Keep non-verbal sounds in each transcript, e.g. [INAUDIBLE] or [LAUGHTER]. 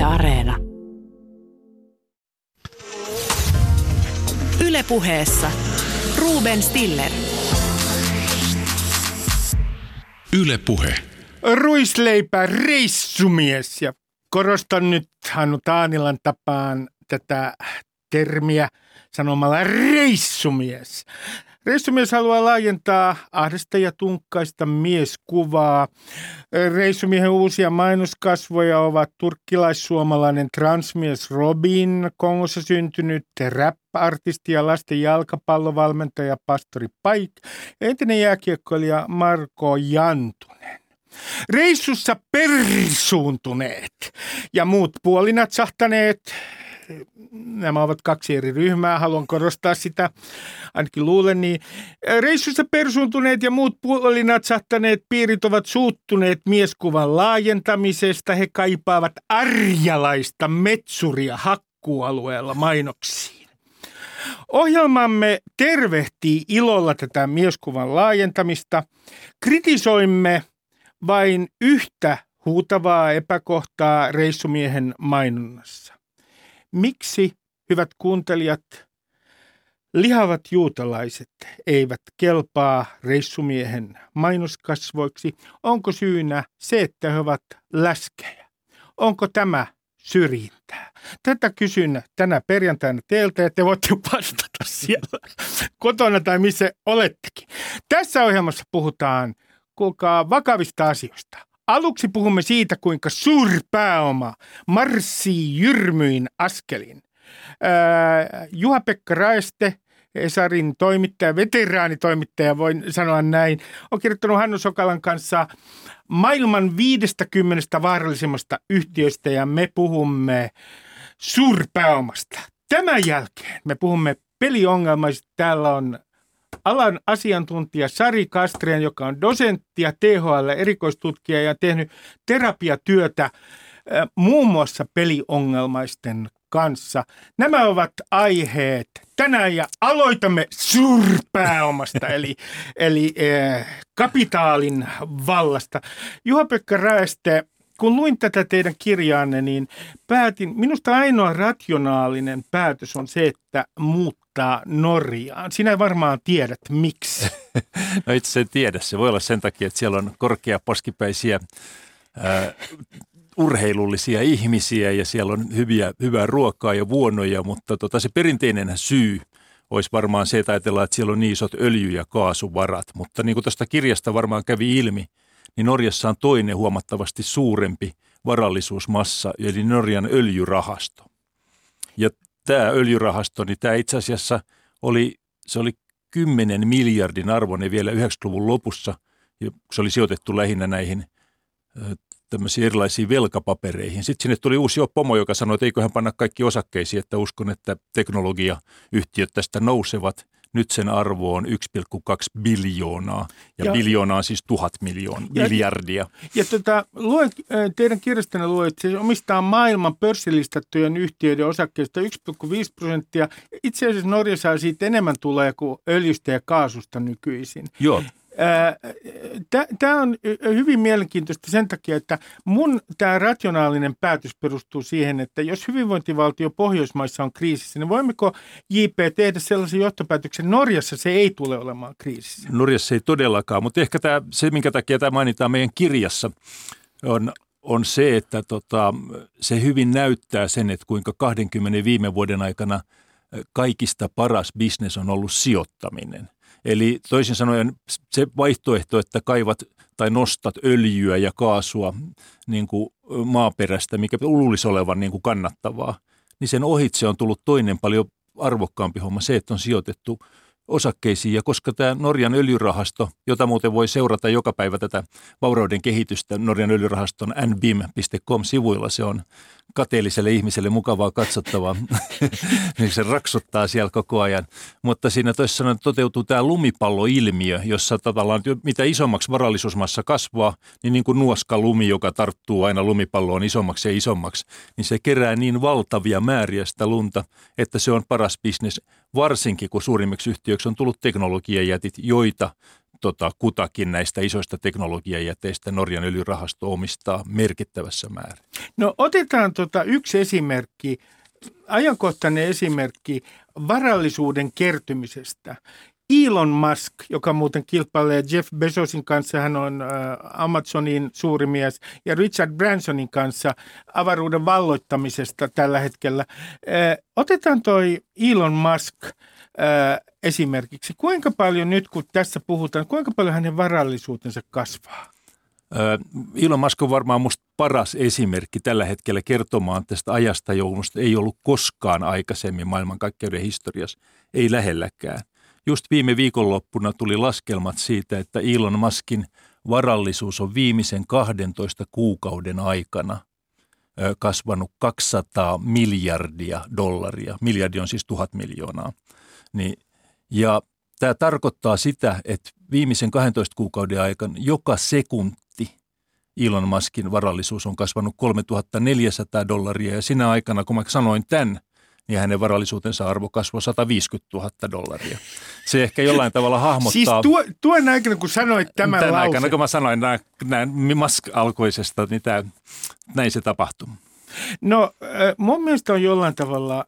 Yle Areena. Yle puheessa. Ruben Stiller. Yle puhe. Ruisleipä reissumies ja korostan nyt Hannu Taanilan tapaan tätä termiä sanomalla reissumies. Reissumies haluaa laajentaa ahdesta ja tunkkaista mieskuvaa. Reissumiehen uusia mainoskasvoja ovat turkkilaissuomalainen transmies Robin, Kongossa syntynyt rap-artisti ja lasten jalkapallovalmentaja Pastori Paik, entinen jääkiekkoilija Marko Jantunen. Reissussa persuuntuneet ja muut puolinatsahtaneet nämä ovat kaksi eri ryhmää, haluan korostaa sitä, ainakin luulen niin. Reissussa persuuntuneet ja muut puolinatsahtaneet piirit ovat suuttuneet mieskuvan laajentamisesta. He kaipaavat arjalaista metsuria hakkualueella mainoksiin. Ohjelmamme tervehtii ilolla tätä mieskuvan laajentamista. Kritisoimme vain yhtä huutavaa epäkohtaa reissumiehen mainonnassa. Miksi, hyvät kuuntelijat, lihavat juutalaiset eivät kelpaa reissumiehen mainoskasvoiksi? Onko syynä se, että he ovat läskejä? Onko tämä syrjintää? Tätä kysyn tänä perjantaina teiltä ja te voitte vastata siellä [LAUGHS] kotona tai missä olettekin. Tässä ohjelmassa puhutaan, kuulkaa, vakavista asioista. Aluksi puhumme siitä, kuinka suurpääoma marssii jyrmyin askelin. Juha-Pekka Raeste, Esarin toimittaja, veteraanitoimittaja, voin sanoa näin, on kirjoittanut Hannu Sokalan kanssa maailman 50 vaarallisimmasta yhtiöstä ja me puhumme suurpääomasta. Tämän jälkeen me puhumme peliongelmaisista. Täällä on alan asiantuntija Sari Kastreen, joka on dosentti ja THL erikoistutkija ja tehnyt terapiatyötä muun muassa peliongelmaisten kanssa. Nämä ovat aiheet tänään ja aloitamme suurpääomasta [LAUGHS] eli, eli äh, kapitaalin vallasta. Juha-Pekka Raeste, kun luin tätä teidän kirjaanne, niin päätin, minusta ainoa rationaalinen päätös on se, että muuttaa Norjaan. Sinä varmaan tiedät, miksi. [LAUGHS] no itse en tiedä. Se voi olla sen takia, että siellä on korkeaposkipäisiä äh, urheilullisia ihmisiä ja siellä on hyviä, hyvää ruokaa ja vuonoja, mutta tota, se perinteinen syy olisi varmaan se, että ajatellaan, että siellä on niin isot öljy- ja kaasuvarat. Mutta niin kuin tuosta kirjasta varmaan kävi ilmi, niin Norjassa on toinen huomattavasti suurempi varallisuusmassa, eli Norjan öljyrahasto. Ja tämä öljyrahasto, niin tämä itse asiassa oli, se oli 10 miljardin arvoinen vielä 90-luvun lopussa, ja se oli sijoitettu lähinnä näihin tämmöisiin erilaisiin velkapapereihin. Sitten sinne tuli uusi pomo, joka sanoi, että eiköhän panna kaikki osakkeisiin, että uskon, että teknologiayhtiöt tästä nousevat. Nyt sen arvo on 1,2 biljoonaa ja, ja biljoonaa on siis tuhat miljoonaa, miljardia. Ja tota, luen, teidän kirjastanne että se omistaa maailman pörssilistattujen yhtiöiden osakkeista 1,5 prosenttia. Itse asiassa Norjassa siitä enemmän tulee kuin öljystä ja kaasusta nykyisin. Joo. Tämä on hyvin mielenkiintoista sen takia, että mun tämä rationaalinen päätös perustuu siihen, että jos hyvinvointivaltio Pohjoismaissa on kriisissä, niin voimmeko JP tehdä sellaisen johtopäätöksen, Norjassa se ei tule olemaan kriisissä? Norjassa ei todellakaan, mutta ehkä tämä, se, minkä takia tämä mainitaan meidän kirjassa, on, on se, että tota, se hyvin näyttää sen, että kuinka 20 viime vuoden aikana kaikista paras bisnes on ollut sijoittaminen – Eli toisin sanoen se vaihtoehto, että kaivat tai nostat öljyä ja kaasua niin kuin maaperästä, mikä luulisi olevan niin kuin kannattavaa, niin sen ohitse on tullut toinen paljon arvokkaampi homma, se, että on sijoitettu osakkeisiin. Ja koska tämä Norjan öljyrahasto, jota muuten voi seurata joka päivä tätä vaurauden kehitystä Norjan öljyrahaston nbim.com-sivuilla, se on kateelliselle ihmiselle mukavaa katsottavaa, [LAUGHS] niin se raksuttaa siellä koko ajan. Mutta siinä toisaalta toteutuu tämä lumipalloilmiö, jossa tavallaan mitä isommaksi varallisuusmassa kasvaa, niin niin kuin nuoska lumi, joka tarttuu aina lumipalloon isommaksi ja isommaksi, niin se kerää niin valtavia määriä sitä lunta, että se on paras bisnes, varsinkin kun suurimmiksi yhtiöiksi on tullut teknologiajätit, joita tota, kutakin näistä isoista teknologiajäteistä Norjan öljyrahasto omistaa merkittävässä määrin. No otetaan tota yksi esimerkki, ajankohtainen esimerkki varallisuuden kertymisestä. Elon Musk, joka muuten kilpailee Jeff Bezosin kanssa, hän on Amazonin suuri mies, ja Richard Bransonin kanssa avaruuden valloittamisesta tällä hetkellä. Otetaan toi Elon Musk esimerkiksi. Kuinka paljon nyt, kun tässä puhutaan, kuinka paljon hänen varallisuutensa kasvaa? Elon Musk on varmaan musta paras esimerkki tällä hetkellä kertomaan tästä ajasta, joulusta ei ollut koskaan aikaisemmin maailmankaikkeuden historiassa, ei lähelläkään. Just viime viikonloppuna tuli laskelmat siitä, että Elon Muskin varallisuus on viimeisen 12 kuukauden aikana kasvanut 200 miljardia dollaria. Miljardi on siis tuhat miljoonaa. Niin, ja tämä tarkoittaa sitä, että viimeisen 12 kuukauden aikana joka sekunti Elon Muskin varallisuus on kasvanut 3400 dollaria. Ja sinä aikana, kun mä sanoin tämän, niin hänen varallisuutensa arvo kasvoi 150 000 dollaria. Se ehkä jollain tavalla hahmottaa... Siis tuo, tuon aikana, kun sanoit tämän, tämän lause. aikana, kun mä sanoin näin Musk-alkoisesta, niin tämä, näin se tapahtui. No mun mielestä on jollain tavalla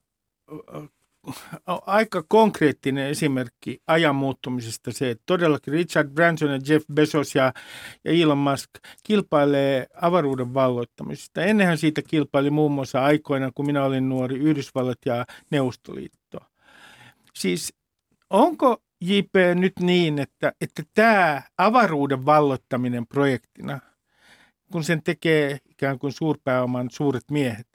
aika konkreettinen esimerkki ajan muuttumisesta se, että todellakin Richard Branson ja Jeff Bezos ja, ja Elon Musk kilpailee avaruuden valloittamisesta. Ennenhän siitä kilpaili muun muassa aikoina, kun minä olin nuori, Yhdysvallat ja Neuvostoliitto. Siis onko JP nyt niin, että, että tämä avaruuden valloittaminen projektina, kun sen tekee ikään kuin suurpääoman suuret miehet,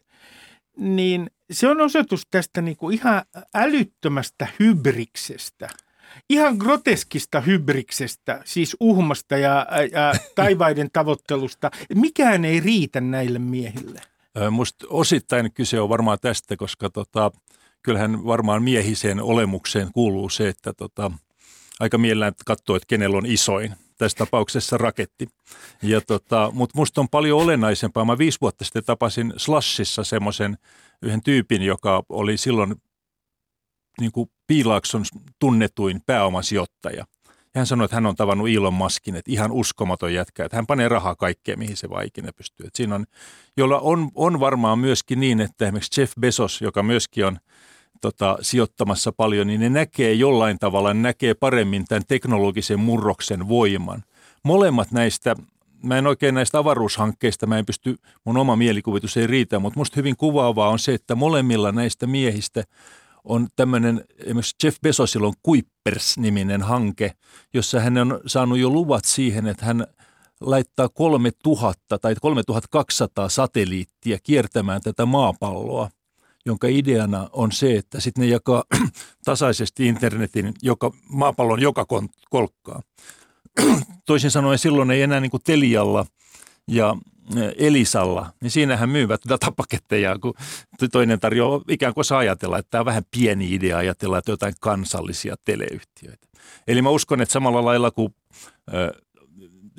niin se on osoitus tästä niin kuin ihan älyttömästä hybriksestä. Ihan groteskista hybriksestä, siis uhmasta ja, ja [LAUGHS] taivaiden tavoittelusta. Mikään ei riitä näille miehille. Musta osittain kyse on varmaan tästä, koska tota, kyllähän varmaan miehiseen olemukseen kuuluu se, että tota, aika mielellään katsoo, että kenellä on isoin – tässä tapauksessa raketti. Ja tota, Mutta musta on paljon olennaisempaa. Mä viisi vuotta sitten tapasin Slashissa semmoisen yhden tyypin, joka oli silloin niin kuin Piilaakson tunnetuin pääomasijoittaja. Ja hän sanoi, että hän on tavannut Elon Muskin, että ihan uskomaton jätkä, että hän panee rahaa kaikkeen, mihin se vaan ikinä pystyy. Että siinä on, jolla on, on varmaan myöskin niin, että esimerkiksi Jeff Bezos, joka myöskin on – tota, sijoittamassa paljon, niin ne näkee jollain tavalla, ne näkee paremmin tämän teknologisen murroksen voiman. Molemmat näistä, mä en oikein näistä avaruushankkeista, mä en pysty, mun oma mielikuvitus ei riitä, mutta musta hyvin kuvaavaa on se, että molemmilla näistä miehistä on tämmöinen, esimerkiksi Jeff Bezosilla on Kuippers-niminen hanke, jossa hän on saanut jo luvat siihen, että hän laittaa 3000 tai 3200 satelliittia kiertämään tätä maapalloa jonka ideana on se, että sitten ne jakaa [CLEARS THROAT] tasaisesti internetin joka, maapallon joka kolkkaa. Toisin sanoen silloin ei enää niin kuin Telialla ja Elisalla, niin siinähän myyvät datapaketteja, kun toinen tarjoaa ikään kuin saa ajatella, että tämä on vähän pieni idea ajatella, että jotain kansallisia teleyhtiöitä. Eli mä uskon, että samalla lailla kuin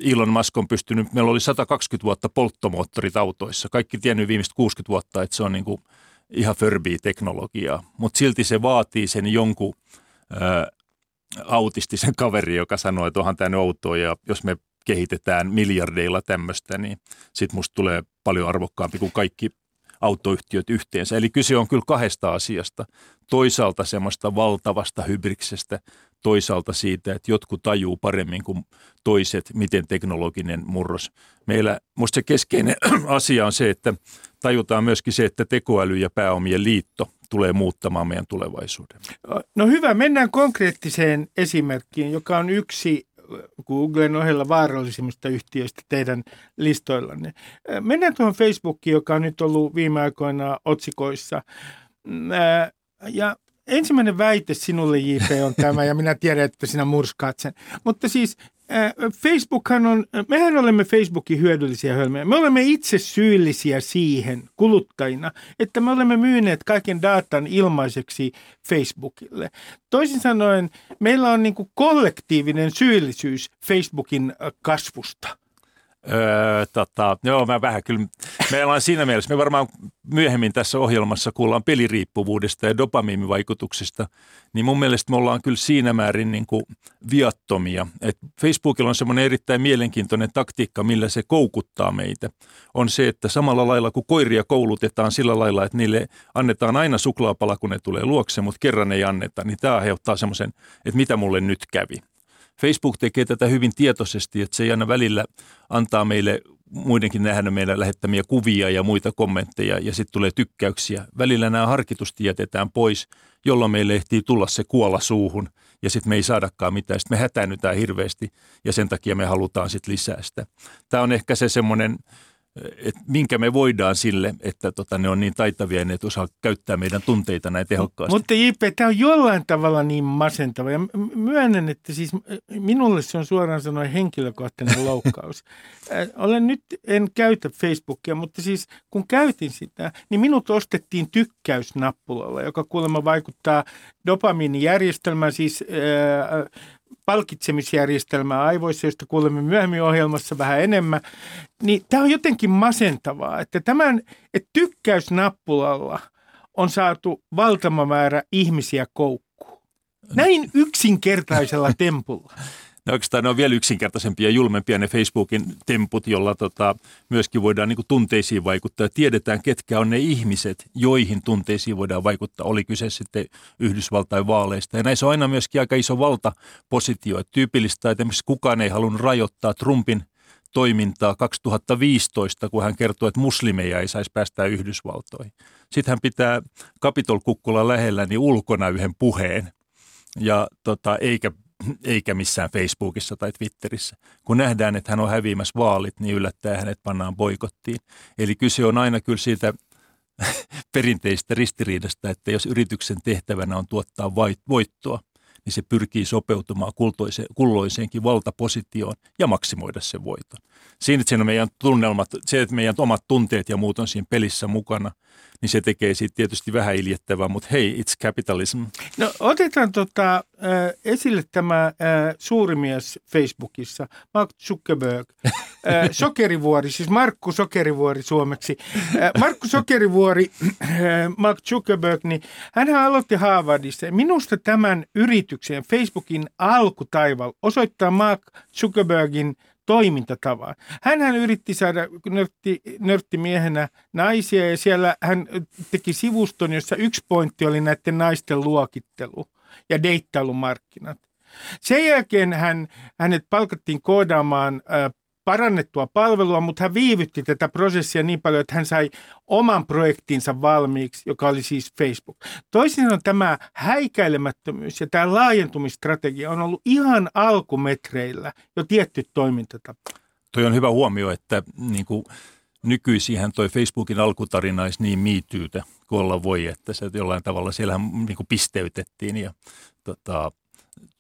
Elon Musk on pystynyt, meillä oli 120 vuotta polttomoottorit autoissa. Kaikki tiennyt viimeiset 60 vuotta, että se on niin kuin – ihan Furby-teknologiaa, mutta silti se vaatii sen jonkun autistisen kaveri, joka sanoo, että onhan tämä outoa ja jos me kehitetään miljardeilla tämmöistä, niin sitten musta tulee paljon arvokkaampi kuin kaikki autoyhtiöt yhteensä. Eli kyse on kyllä kahdesta asiasta. Toisaalta semmoista valtavasta hybriksestä, toisaalta siitä, että jotkut tajuu paremmin kuin toiset, miten teknologinen murros. Meillä musta se keskeinen [CLEARS THROAT] asia on se, että tajutaan myöskin se, että tekoäly ja pääomien liitto tulee muuttamaan meidän tulevaisuuden. No hyvä, mennään konkreettiseen esimerkkiin, joka on yksi Googlen ohella vaarallisimmista yhtiöistä teidän listoillanne. Mennään tuohon Facebookiin, joka on nyt ollut viime aikoina otsikoissa. Mm, ja ensimmäinen väite sinulle, JP, on tämä, ja minä tiedän, että sinä murskaat sen. Mutta siis Äh, Facebookhan on, mehän olemme Facebookin hyödyllisiä hölmöjä. Me olemme itse syyllisiä siihen kuluttajina, että me olemme myyneet kaiken datan ilmaiseksi Facebookille. Toisin sanoen, meillä on niin kollektiivinen syyllisyys Facebookin äh, kasvusta. Öö, tota, joo, mä vähän kyllä, meillä on siinä mielessä, me varmaan myöhemmin tässä ohjelmassa kuullaan peliriippuvuudesta ja dopamiimivaikutuksista, niin mun mielestä me ollaan kyllä siinä määrin niin kuin viattomia. Et Facebookilla on semmoinen erittäin mielenkiintoinen taktiikka, millä se koukuttaa meitä. On se, että samalla lailla kuin koiria koulutetaan sillä lailla, että niille annetaan aina suklaapala, kun ne tulee luokse, mutta kerran ei anneta, niin tämä aiheuttaa semmoisen, että mitä mulle nyt kävi. Facebook tekee tätä hyvin tietoisesti, että se ei aina välillä antaa meille muidenkin nähdä meidän lähettämiä kuvia ja muita kommentteja ja sitten tulee tykkäyksiä. Välillä nämä harkitusti jätetään pois, jolloin meille ehtii tulla se kuolla suuhun ja sitten me ei saadakaan mitään. Sitten me hätäännytään hirveästi ja sen takia me halutaan sitten lisää sitä. Tämä on ehkä se semmoinen että minkä me voidaan sille, että tota, ne on niin taitavia ja ne osaa käyttää meidän tunteita näin tehokkaasti. Mutta J.P., tämä on jollain tavalla niin masentava. Ja myönnän, että siis minulle se on suoraan sanoen henkilökohtainen [LAUGHS] loukkaus. Olen nyt, en käytä Facebookia, mutta siis kun käytin sitä, niin minut ostettiin tykkäysnappulalla, joka kuulemma vaikuttaa dopamiinijärjestelmään, siis äh, palkitsemisjärjestelmää aivoissa, josta kuulemme myöhemmin ohjelmassa vähän enemmän, niin tämä on jotenkin masentavaa, että tämän että tykkäysnappulalla on saatu valtava määrä ihmisiä koukkuun. Näin yksinkertaisella tempulla. [LAUGHS] Ne oikeastaan ne on vielä yksinkertaisempia ja julmempia ne Facebookin temput, jolla tota, myöskin voidaan niin tunteisiin vaikuttaa. Tiedetään, ketkä on ne ihmiset, joihin tunteisiin voidaan vaikuttaa. Oli kyse sitten Yhdysvaltain vaaleista. Ja näissä on aina myöskin aika iso valtapositio. Että tyypillistä, että esimerkiksi kukaan ei halunnut rajoittaa Trumpin toimintaa 2015, kun hän kertoi, että muslimeja ei saisi päästä Yhdysvaltoihin. Sitten hän pitää Kapitolkukkula lähellä niin ulkona yhden puheen, ja tota, eikä eikä missään Facebookissa tai Twitterissä. Kun nähdään, että hän on häviämässä vaalit, niin yllättää hänet pannaan boikottiin. Eli kyse on aina kyllä siitä [LAUGHS] perinteistä ristiriidasta, että jos yrityksen tehtävänä on tuottaa voittoa, niin se pyrkii sopeutumaan kulloiseenkin valtapositioon ja maksimoida sen voiton. Siinä, että meidän tunnelmat, se, että meidän omat tunteet ja muut on siinä pelissä mukana – niin se tekee siitä tietysti vähän iljettävää, mutta hei, it's capitalism. No otetaan tota, äh, esille tämä äh, suuri mies Facebookissa, Mark Zuckerberg. Äh, [LAUGHS] Sokerivuori, siis Markku Sokerivuori suomeksi. Äh, Markku Sokerivuori, äh, Mark Zuckerberg, niin hän aloitti Harvardissa. Minusta tämän yrityksen, Facebookin alkutaival, osoittaa Mark Zuckerbergin toimintatavan. Hänhän yritti saada nörtti, nörttimiehenä naisia ja siellä hän teki sivuston, jossa yksi pointti oli näiden naisten luokittelu ja deittailumarkkinat. Sen jälkeen hän, hänet palkattiin koodaamaan parannettua palvelua, mutta hän viivytti tätä prosessia niin paljon, että hän sai oman projektinsa valmiiksi, joka oli siis Facebook. Toisin sanoen tämä häikäilemättömyys ja tämä laajentumistrategia on ollut ihan alkumetreillä jo tietty toimintatapa. Toi on hyvä huomio, että niin kuin nykyisihän toi Facebookin alkutarina olisi niin miityytä kuin olla voi, että se jollain tavalla siellä niin kuin pisteytettiin ja tota,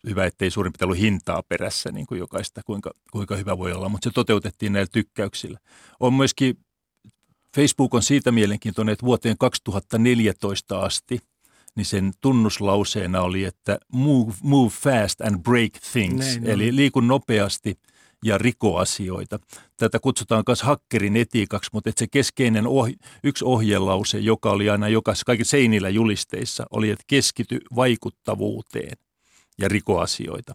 hyvä, ettei suurin piirtein ollut hintaa perässä niin kuin jokaista, kuinka, kuinka hyvä voi olla, mutta se toteutettiin näillä tykkäyksillä. On myöskin, Facebook on siitä mielenkiintoinen, että vuoteen 2014 asti niin sen tunnuslauseena oli, että move, move fast and break things, Näin eli liikun nopeasti ja riko asioita. Tätä kutsutaan myös hakkerin etiikaksi, mutta että se keskeinen ohi, yksi ohjelause, joka oli aina joka, kaikissa seinillä julisteissa, oli, että keskity vaikuttavuuteen ja rikoasioita.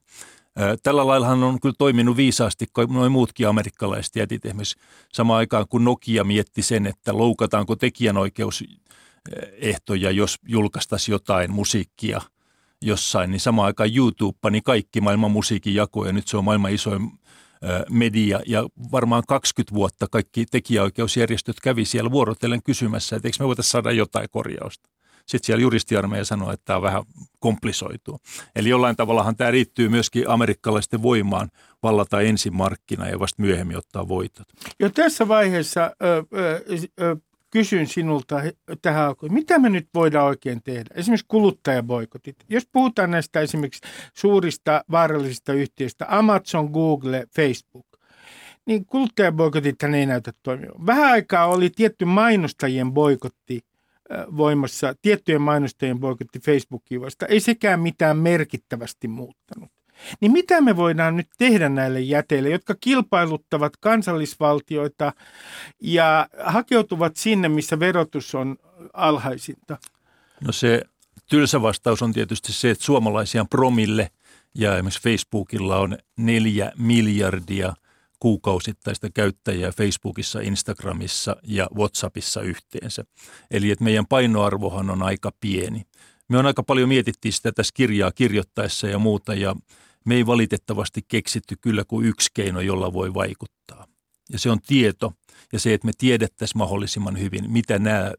Tällä laillahan on kyllä toiminut viisaasti noin muutkin amerikkalaiset jätit. Esimerkiksi samaan aikaan kun Nokia mietti sen, että loukataanko tekijänoikeusehtoja, jos julkaistaisiin jotain musiikkia jossain, niin samaan aikaan YouTube pani kaikki maailman musiikin jakoja. Nyt se on maailman isoin media ja varmaan 20 vuotta kaikki tekijäoikeusjärjestöt kävi siellä vuorotellen kysymässä, että eikö me voitaisiin saada jotain korjausta. Sitten siellä juristiarmeija sanoi, että tämä on vähän komplisoitu. Eli jollain tavallahan tämä riittyy myöskin amerikkalaisten voimaan vallata ensin markkina ja vasta myöhemmin ottaa voitot. Jo tässä vaiheessa ö, ö, ö, kysyn sinulta tähän alkuun, mitä me nyt voidaan oikein tehdä? Esimerkiksi kuluttajaboikotit. Jos puhutaan näistä esimerkiksi suurista vaarallisista yhtiöistä, Amazon, Google, Facebook, niin kuluttajaboikotit ei näytä toimivan. Vähän aikaa oli tietty mainostajien boikotti voimassa tiettyjen mainostajien boikotti Facebookiin vasta. Ei sekään mitään merkittävästi muuttanut. Niin mitä me voidaan nyt tehdä näille jäteille, jotka kilpailuttavat kansallisvaltioita ja hakeutuvat sinne, missä verotus on alhaisinta? No se tylsä vastaus on tietysti se, että suomalaisia promille ja esimerkiksi Facebookilla on neljä miljardia kuukausittaista käyttäjää Facebookissa, Instagramissa ja WhatsAppissa yhteensä. Eli että meidän painoarvohan on aika pieni. Me on aika paljon mietittiin sitä tässä kirjaa kirjoittaessa ja muuta ja me ei valitettavasti keksitty kyllä kuin yksi keino, jolla voi vaikuttaa. Ja se on tieto ja se, että me tiedettäisiin mahdollisimman hyvin, mitä nämä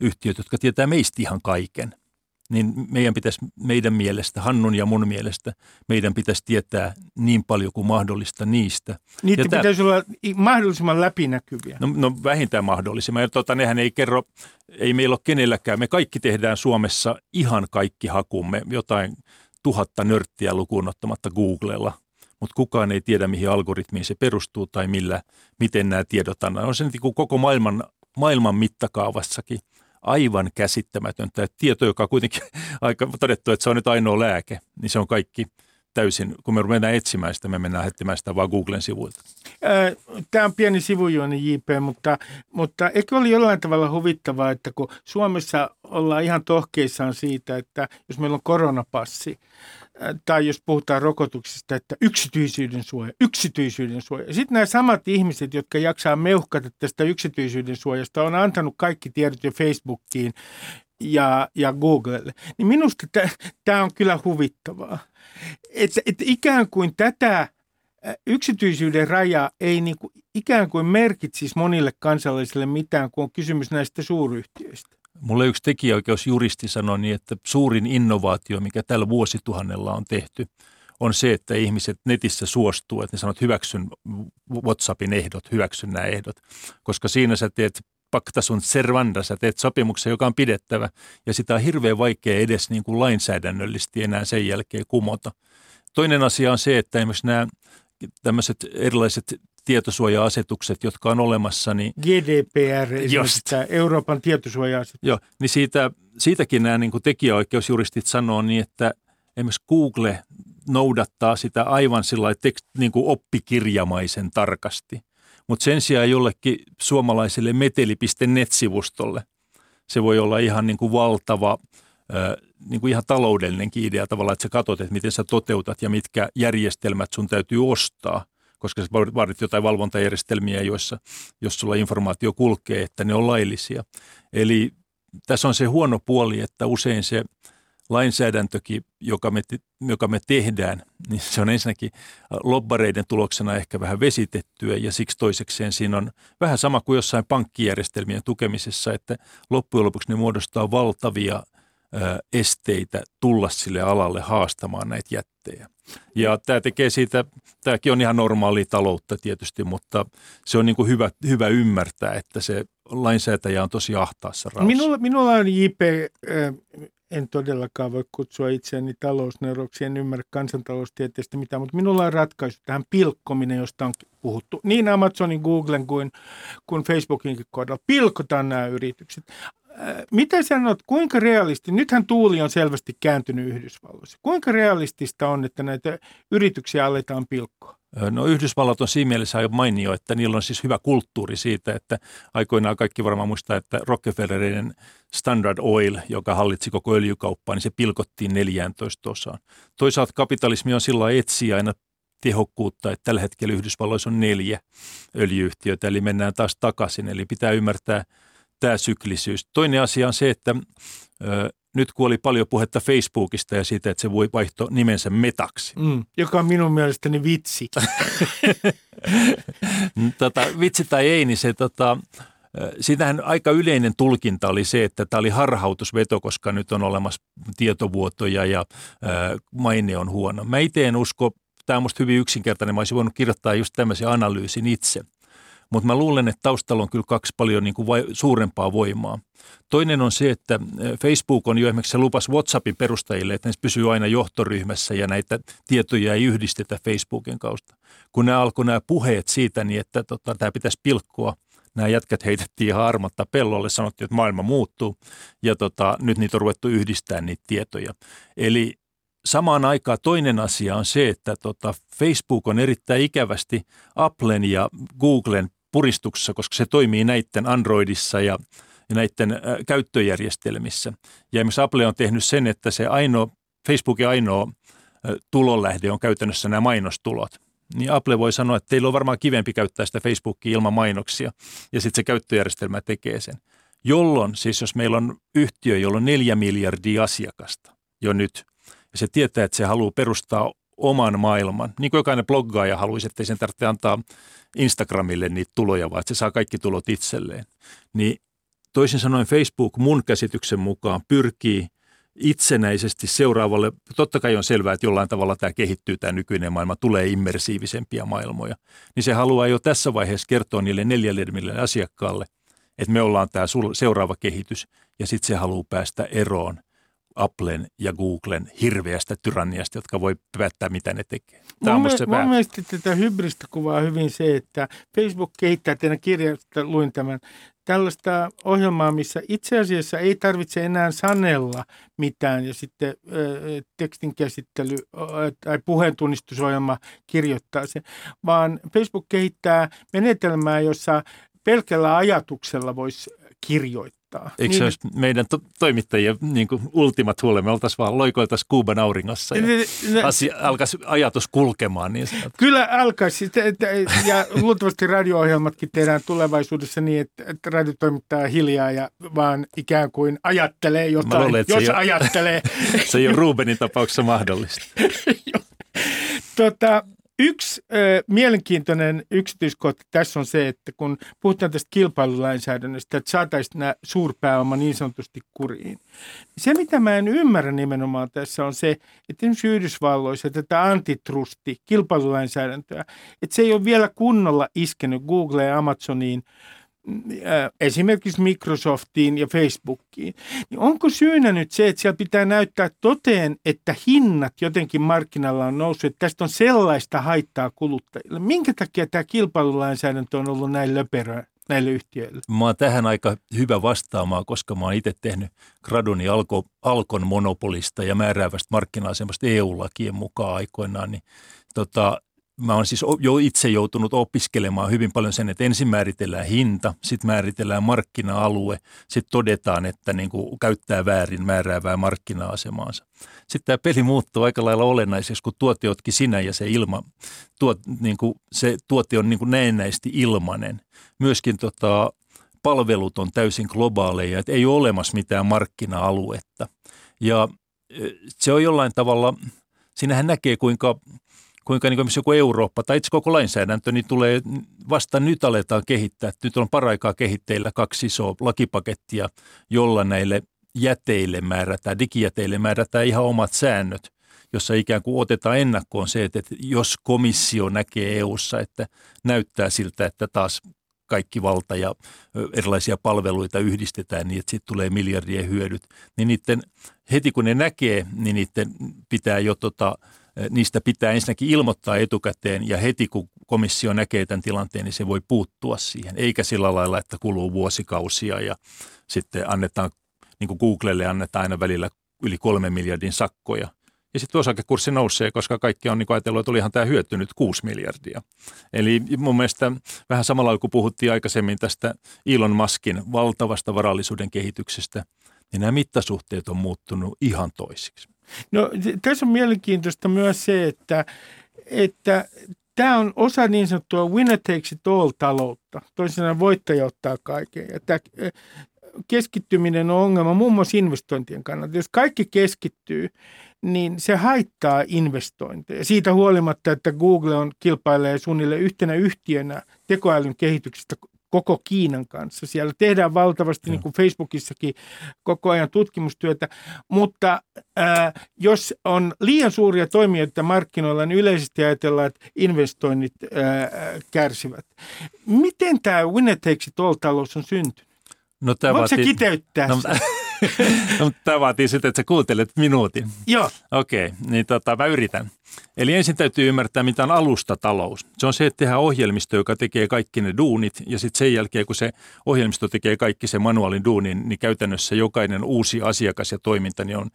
yhtiöt, jotka tietää meistä ihan kaiken – niin meidän pitäisi, meidän mielestä, Hannun ja mun mielestä, meidän pitäisi tietää niin paljon kuin mahdollista niistä. Niitä ja pitäisi tämä, olla mahdollisimman läpinäkyviä. No, no vähintään mahdollisimman. Ja tota, nehän ei kerro, ei meillä ole kenelläkään. Me kaikki tehdään Suomessa ihan kaikki hakumme, jotain tuhatta nörttiä lukuun ottamatta Googlella. Mutta kukaan ei tiedä, mihin algoritmiin se perustuu tai millä, miten nämä tiedot annetaan. On se niin kuin koko maailman, maailman mittakaavassakin – aivan käsittämätöntä. Että tieto, joka on kuitenkin [LAUGHS] aika todettu, että se on nyt ainoa lääke, niin se on kaikki täysin, kun me mennään etsimään sitä, me mennään etsimään sitä vaan Googlen sivuilta. Tämä on pieni sivujuoni JP, mutta, mutta eikö ole jollain tavalla huvittavaa, että kun Suomessa ollaan ihan tohkeissaan siitä, että jos meillä on koronapassi, tai jos puhutaan rokotuksista, että yksityisyyden suoja, yksityisyyden suoja. Sitten nämä samat ihmiset, jotka jaksaa meuhkata tästä yksityisyyden suojasta, on antanut kaikki tiedot jo Facebookiin ja, ja Googlelle. Niin minusta tämä on kyllä huvittavaa. Että et ikään kuin tätä yksityisyyden raja ei niinku ikään kuin merkitsisi monille kansalaisille mitään, kun on kysymys näistä suuryhtiöistä. Mulle yksi tekijäoikeusjuristi sanoi niin, että suurin innovaatio, mikä tällä vuosituhannella on tehty, on se, että ihmiset netissä suostuu, että ne sanoo, että hyväksyn WhatsAppin ehdot, hyväksyn nämä ehdot, koska siinä sä teet pakta sun servanda, sä teet sopimuksen, joka on pidettävä, ja sitä on hirveän vaikea edes niin kuin lainsäädännöllisesti enää sen jälkeen kumota. Toinen asia on se, että esimerkiksi nämä tämmöiset erilaiset tietosuoja-asetukset, jotka on olemassa. Niin, GDPR, tämä Euroopan tietosuoja-asetus. Joo, niin siitä, siitäkin nämä niin tekijäoikeusjuristit sanoo niin, että esimerkiksi Google noudattaa sitä aivan sillä tekst, niin kuin oppikirjamaisen tarkasti. Mutta sen sijaan jollekin suomalaiselle meteli.net-sivustolle se voi olla ihan niin kuin valtava, niin kuin ihan taloudellinenkin idea tavallaan, että sä katsot, että miten sä toteutat ja mitkä järjestelmät sun täytyy ostaa – koska sä vaadit jotain valvontajärjestelmiä, joissa, jos sulla informaatio kulkee, että ne on laillisia. Eli tässä on se huono puoli, että usein se lainsäädäntökin, joka me, joka me tehdään, niin se on ensinnäkin lobbareiden tuloksena ehkä vähän vesitettyä ja siksi toisekseen siinä on vähän sama kuin jossain pankkijärjestelmien tukemisessa, että loppujen lopuksi ne muodostaa valtavia esteitä tulla sille alalle haastamaan näitä jättejä. Ja tämä tekee siitä, tämäkin on ihan normaali taloutta tietysti, mutta se on niin kuin hyvä, hyvä ymmärtää, että se lainsäätäjä on tosi ahtaassa raossa. Minulla, minulla on JP, en todellakaan voi kutsua itseäni talousneuroksi, en ymmärrä kansantaloustieteestä mitään, mutta minulla on ratkaisu tähän pilkkominen, josta on puhuttu niin Amazonin, Googlen kuin, kuin Facebookinkin kohdalla. Pilkotaan nämä yritykset. Mitä sanot, kuinka realisti, nythän tuuli on selvästi kääntynyt Yhdysvalloissa. Kuinka realistista on, että näitä yrityksiä aletaan pilkkoa? No Yhdysvallat on siinä mielessä aivan mainio, että niillä on siis hyvä kulttuuri siitä, että aikoinaan kaikki varmaan muistaa, että Rockefellerin Standard Oil, joka hallitsi koko öljykauppaa, niin se pilkottiin 14 osaan. Toisaalta kapitalismi on sillä etsiä aina tehokkuutta, että tällä hetkellä Yhdysvalloissa on neljä öljyyhtiötä, eli mennään taas takaisin. Eli pitää ymmärtää tämä syklisyys. Toinen asia on se, että ö, nyt kun oli paljon puhetta Facebookista ja siitä, että se voi vaihtaa nimensä metaksi. Mm, joka on minun mielestäni vitsi. [LAUGHS] tota, vitsi tai ei, niin se tota, Sitähän aika yleinen tulkinta oli se, että tämä oli harhautusveto, koska nyt on olemassa tietovuotoja ja maine on huono. Mä itse en usko, tämä on minusta hyvin yksinkertainen, mä olisin voinut kirjoittaa just tämmöisen analyysin itse – mutta mä luulen, että taustalla on kyllä kaksi paljon niin kuin vai, suurempaa voimaa. Toinen on se, että Facebook on jo esimerkiksi se lupas WhatsAppin perustajille, että ne pysyy aina johtoryhmässä ja näitä tietoja ei yhdistetä Facebookin kautta. Kun nämä alkoi nämä puheet siitä, niin että tota, tämä pitäisi pilkkoa, nämä jätkät heitettiin ihan armatta pellolle, sanottiin, että maailma muuttuu ja tota, nyt niitä on ruvettu yhdistämään niitä tietoja. Eli samaan aikaan toinen asia on se, että tota Facebook on erittäin ikävästi Applen ja Googlen puristuksessa, koska se toimii näiden Androidissa ja, ja näiden äh, käyttöjärjestelmissä. Ja esimerkiksi Apple on tehnyt sen, että se ainoa, Facebookin ainoa äh, tulonlähde on käytännössä nämä mainostulot. Niin Apple voi sanoa, että teillä on varmaan kivempi käyttää sitä Facebookia ilman mainoksia, ja sitten se käyttöjärjestelmä tekee sen. Jolloin, siis jos meillä on yhtiö, jolla on neljä miljardia asiakasta jo nyt, ja se tietää, että se haluaa perustaa oman maailman, niin kuin jokainen bloggaaja haluaisi, että sen tarvitse antaa Instagramille niitä tuloja, vaan että se saa kaikki tulot itselleen. Niin toisin sanoen Facebook mun käsityksen mukaan pyrkii itsenäisesti seuraavalle, totta kai on selvää, että jollain tavalla tämä kehittyy, tämä nykyinen maailma, tulee immersiivisempia maailmoja, niin se haluaa jo tässä vaiheessa kertoa niille neljälle asiakkaalle, että me ollaan tämä seuraava kehitys, ja sitten se haluaa päästä eroon Applen ja Googlen hirveästä tyranniasta, jotka voi päättää, mitä ne tekee. Tämä mun, on se mun mielestä tätä hybristä kuvaa hyvin se, että Facebook kehittää, teidän kirjasta luin tämän, tällaista ohjelmaa, missä itse asiassa ei tarvitse enää sanella mitään ja sitten äh, tekstin käsittely tai puheentunnistusohjelma kirjoittaa sen, vaan Facebook kehittää menetelmää, jossa pelkällä ajatuksella voisi kirjoittaa kirjoittaa. Eikö niin, se olisi meidän to- toimittajien niin kuin ultimat huole? Me oltaisiin vaan loikoiltaisiin Kuuban auringossa ja ne, asia, alkaisi ajatus kulkemaan. Niin Kyllä alkaisi. Ja luultavasti radio-ohjelmatkin tehdään tulevaisuudessa niin, että radiotoimittaja hiljaa ja vaan ikään kuin ajattelee jotain, luulen, jos se ajattelee. [LAUGHS] se ei ole Rubenin tapauksessa mahdollista. [LAUGHS] tota, Yksi ö, mielenkiintoinen yksityiskohta tässä on se, että kun puhutaan tästä kilpailulainsäädännöstä, että saataisiin nämä suurpääoma niin sanotusti kuriin. Se, mitä mä en ymmärrä nimenomaan tässä on se, että esimerkiksi Yhdysvalloissa tätä antitrusti, kilpailulainsäädäntöä, että se ei ole vielä kunnolla iskenyt Google ja Amazoniin – esimerkiksi Microsoftiin ja Facebookiin, niin onko syynä nyt se, että siellä pitää näyttää toteen, että hinnat jotenkin markkinalla on noussut, että tästä on sellaista haittaa kuluttajille? Minkä takia tämä kilpailulainsäädäntö on ollut näin löperöä? näille yhtiöille? Mä oon tähän aika hyvä vastaamaan, koska mä oon itse tehnyt graduni Alko, Alkon monopolista ja määräävästä markkina-asemasta EU-lakien mukaan aikoinaan, niin tota, mä oon siis jo itse joutunut opiskelemaan hyvin paljon sen, että ensin määritellään hinta, sitten määritellään markkina-alue, sitten todetaan, että niin kuin käyttää väärin määräävää markkina-asemaansa. Sitten tämä peli muuttuu aika lailla olennaiseksi, kun tuote otkin sinä ja se, ilma, tuot, niin kuin se tuote on niin kuin näennäisesti ilmanen. Myöskin tota, palvelut on täysin globaaleja, että ei ole olemassa mitään markkina-aluetta. Ja se on jollain tavalla, siinähän näkee kuinka kuinka niin kuin joku Eurooppa tai itse koko lainsäädäntö, niin tulee vasta nyt aletaan kehittää. Nyt on paraikaa kehitteillä kaksi isoa lakipakettia, jolla näille jäteille määrätään, digijäteille määrätään ihan omat säännöt, jossa ikään kuin otetaan ennakkoon se, että jos komissio näkee EU:ssa, että näyttää siltä, että taas kaikki valta ja erilaisia palveluita yhdistetään niin, että sitten tulee miljardien hyödyt, niin niiden, heti kun ne näkee, niin niiden pitää jo tota, niistä pitää ensinnäkin ilmoittaa etukäteen ja heti kun komissio näkee tämän tilanteen, niin se voi puuttua siihen. Eikä sillä lailla, että kuluu vuosikausia ja sitten annetaan, niin kuin Googlelle annetaan aina välillä yli kolme miljardin sakkoja. Ja sitten osakekurssi nousee, koska kaikki on niin ajatellut, että olihan tämä hyötynyt 6 miljardia. Eli mun mielestä vähän samalla kuin puhuttiin aikaisemmin tästä Elon Muskin valtavasta varallisuuden kehityksestä, niin nämä mittasuhteet on muuttunut ihan toisiksi. No tässä on mielenkiintoista myös se, että, että tämä on osa niin sanottua winner takes it all taloutta. Toisin voittaja ottaa kaiken. Ja tämä eh, keskittyminen on ongelma muun muassa investointien kannalta. Jos kaikki keskittyy, niin se haittaa investointeja. Siitä huolimatta, että Google on kilpailee suunnilleen yhtenä yhtiönä tekoälyn kehityksestä koko Kiinan kanssa. Siellä tehdään valtavasti, niin kuin Facebookissakin, koko ajan tutkimustyötä, mutta ää, jos on liian suuria toimijoita markkinoilla, niin yleisesti ajatellaan, että investoinnit ää, kärsivät. Miten tämä winner takes it all talous on syntynyt? No, tämä Voitko vaatii... kiteyttää no, [LAUGHS] no, tämä vaatii sitten, että sä kuuntelet minuutin. Joo. Okei, okay, niin tota, mä yritän. Eli ensin täytyy ymmärtää, mitä on alustatalous. Se on se, että tehdään ohjelmisto, joka tekee kaikki ne duunit, ja sitten sen jälkeen, kun se ohjelmisto tekee kaikki se manuaalin duunin, niin käytännössä jokainen uusi asiakas ja toiminta niin on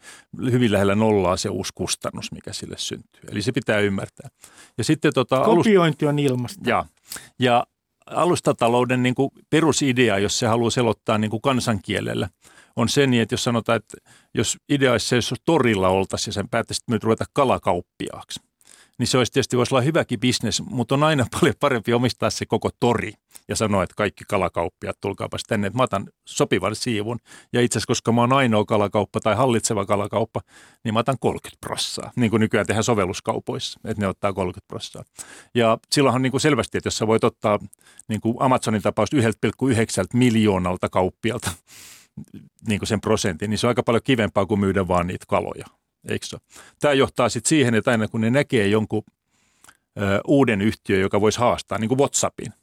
hyvin lähellä nollaa se uusi kustannus, mikä sille syntyy. Eli se pitää ymmärtää. Ja sitten tota, Kopiointi on ilmasta. Ja, ja alustatalouden niin kuin perusidea, jos se haluaa selottaa niin kuin kansankielellä, on se niin, että jos sanotaan, että jos ideassa jos torilla oltaisiin ja sen päättäisi nyt ruveta kalakauppiaaksi, niin se olisi tietysti voisi olla hyväkin bisnes, mutta on aina [LAUGHS] paljon parempi omistaa se koko tori ja sanoa, että kaikki kalakauppiat, tulkaapas tänne, että mä otan sopivan siivun. Ja itse asiassa, koska mä oon ainoa kalakauppa tai hallitseva kalakauppa, niin mä otan 30 prossaa, niin kuin nykyään tehdään sovelluskaupoissa, että ne ottaa 30 prossaa. Ja silloinhan niin kuin selvästi, että jos sä voit ottaa niin kuin Amazonin tapaus 1,9 miljoonalta kauppialta, niin kuin sen prosentin, niin se on aika paljon kivempaa kuin myydä vaan niitä kaloja. Eikö se? Tämä johtaa sitten siihen, että aina kun ne näkee jonkun ö, uuden yhtiön, joka voisi haastaa, niin kuin WhatsAppin,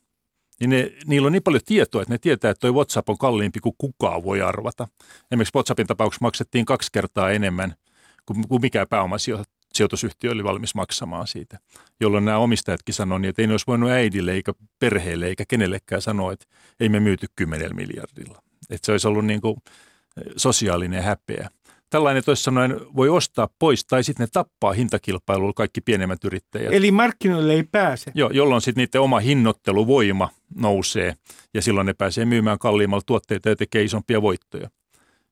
niin ne, niillä on niin paljon tietoa, että ne tietää, että tuo WhatsApp on kalliimpi kuin kukaan voi arvata. Esimerkiksi WhatsAppin tapauksessa maksettiin kaksi kertaa enemmän kuin, kuin mikä pääomasijoitusyhtiö oli valmis maksamaan siitä, jolloin nämä omistajatkin sanoivat, niin, että ei ne olisi voinut äidille eikä perheelle eikä kenellekään sanoa, että ei me myyty 10 miljardilla. Että se olisi ollut niin kuin sosiaalinen häpeä. Tällainen toisin sanoen voi ostaa pois tai sitten ne tappaa hintakilpailulla kaikki pienemmät yrittäjät. Eli markkinoille ei pääse. Joo, jolloin sitten niiden oma hinnoitteluvoima nousee ja silloin ne pääsee myymään kalliimmalla tuotteita ja tekee isompia voittoja.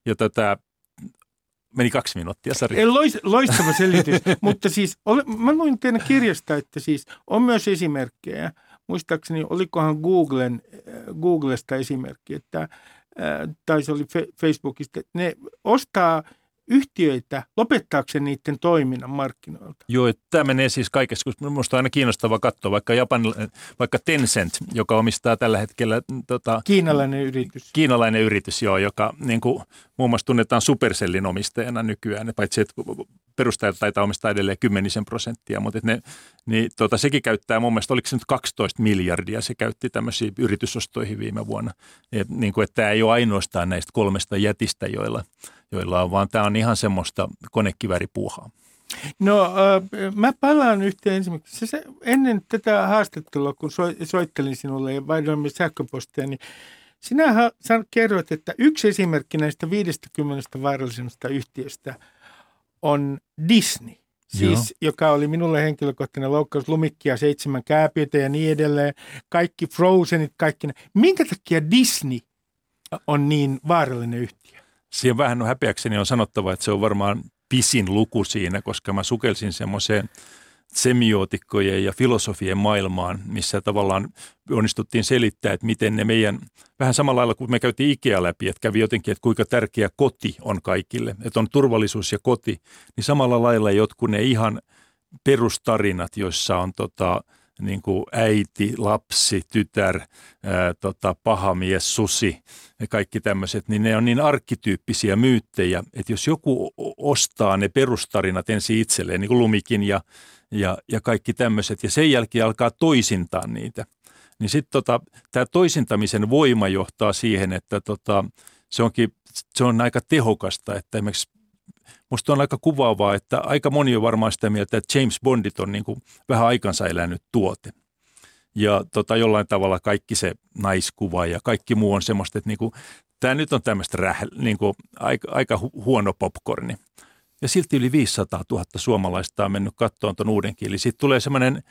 Ja tätä meni kaksi minuuttia, Sari. Lois, loistava selitys, [LAUGHS] mutta siis ole, mä luin teidän kirjasta, että siis on myös esimerkkejä. Muistaakseni olikohan Googlen, äh, Googlesta esimerkki, että tai se oli Facebookista, ne ostaa yhtiöitä lopettaakseen niiden toiminnan markkinoilta. Joo, tämä menee siis kaikessa, kun minusta on aina kiinnostava katsoa, vaikka, Japan, vaikka Tencent, joka omistaa tällä hetkellä... Tota, kiinalainen yritys. Kiinalainen yritys, joo, joka niin kuin, muun muassa tunnetaan Supercellin omistajana nykyään, paitsi että perustajat taitaa omistaa edelleen kymmenisen prosenttia, mutta ne, niin, tota, sekin käyttää mun mielestä, oliko se nyt 12 miljardia, se käytti tämmöisiä yritysostoihin viime vuonna. Et, niin kuin, että tämä ei ole ainoastaan näistä kolmesta jätistä, joilla, joilla on, vaan tämä on ihan semmoista konekiväripuuhaa. No äh, mä palaan yhteen ensimmäiseksi. Se, ennen tätä haastattelua, kun so, soittelin sinulle ja vaihdoimme sähköpostia, niin sinä ha, kerroit, että yksi esimerkki näistä 50 vaarallisemmasta yhtiöstä on Disney. Siis, Joo. joka oli minulle henkilökohtainen loukkaus, lumikkia, seitsemän kääpiötä ja niin edelleen. Kaikki Frozenit, kaikki. Minkä takia Disney on niin vaarallinen yhtiö? Siihen vähän on häpeäkseni on sanottava, että se on varmaan pisin luku siinä, koska mä sukelsin semmoiseen semiootikkojen ja filosofien maailmaan, missä tavallaan onnistuttiin selittää, että miten ne meidän, vähän samalla lailla kuin me käytiin Ikea läpi, että kävi jotenkin, että kuinka tärkeä koti on kaikille, että on turvallisuus ja koti, niin samalla lailla jotkut ne ihan perustarinat, joissa on tota, niin kuin äiti, lapsi, tytär, ää, tota, pahamies, susi ja kaikki tämmöiset, niin ne on niin arkkityyppisiä myyttejä, että jos joku ostaa ne perustarinat ensin itselleen, niin kuin Lumikin ja, ja, ja kaikki tämmöiset, ja sen jälkeen alkaa toisintaa niitä, niin sitten tota, tämä toisintamisen voima johtaa siihen, että tota, se, onkin, se on aika tehokasta, että esimerkiksi Musta on aika kuvaavaa, että aika moni on varmaan sitä mieltä, että James Bondit on niin kuin vähän aikansa elänyt tuote. Ja tota, jollain tavalla kaikki se naiskuva ja kaikki muu on semmoista, että niin kuin, tämä nyt on tämmöistä räh, niin kuin, aika, aika huono popcorni. Ja silti yli 500 000 suomalaista on mennyt kattoon tuon uuden kieli. Siitä tulee semmoinen,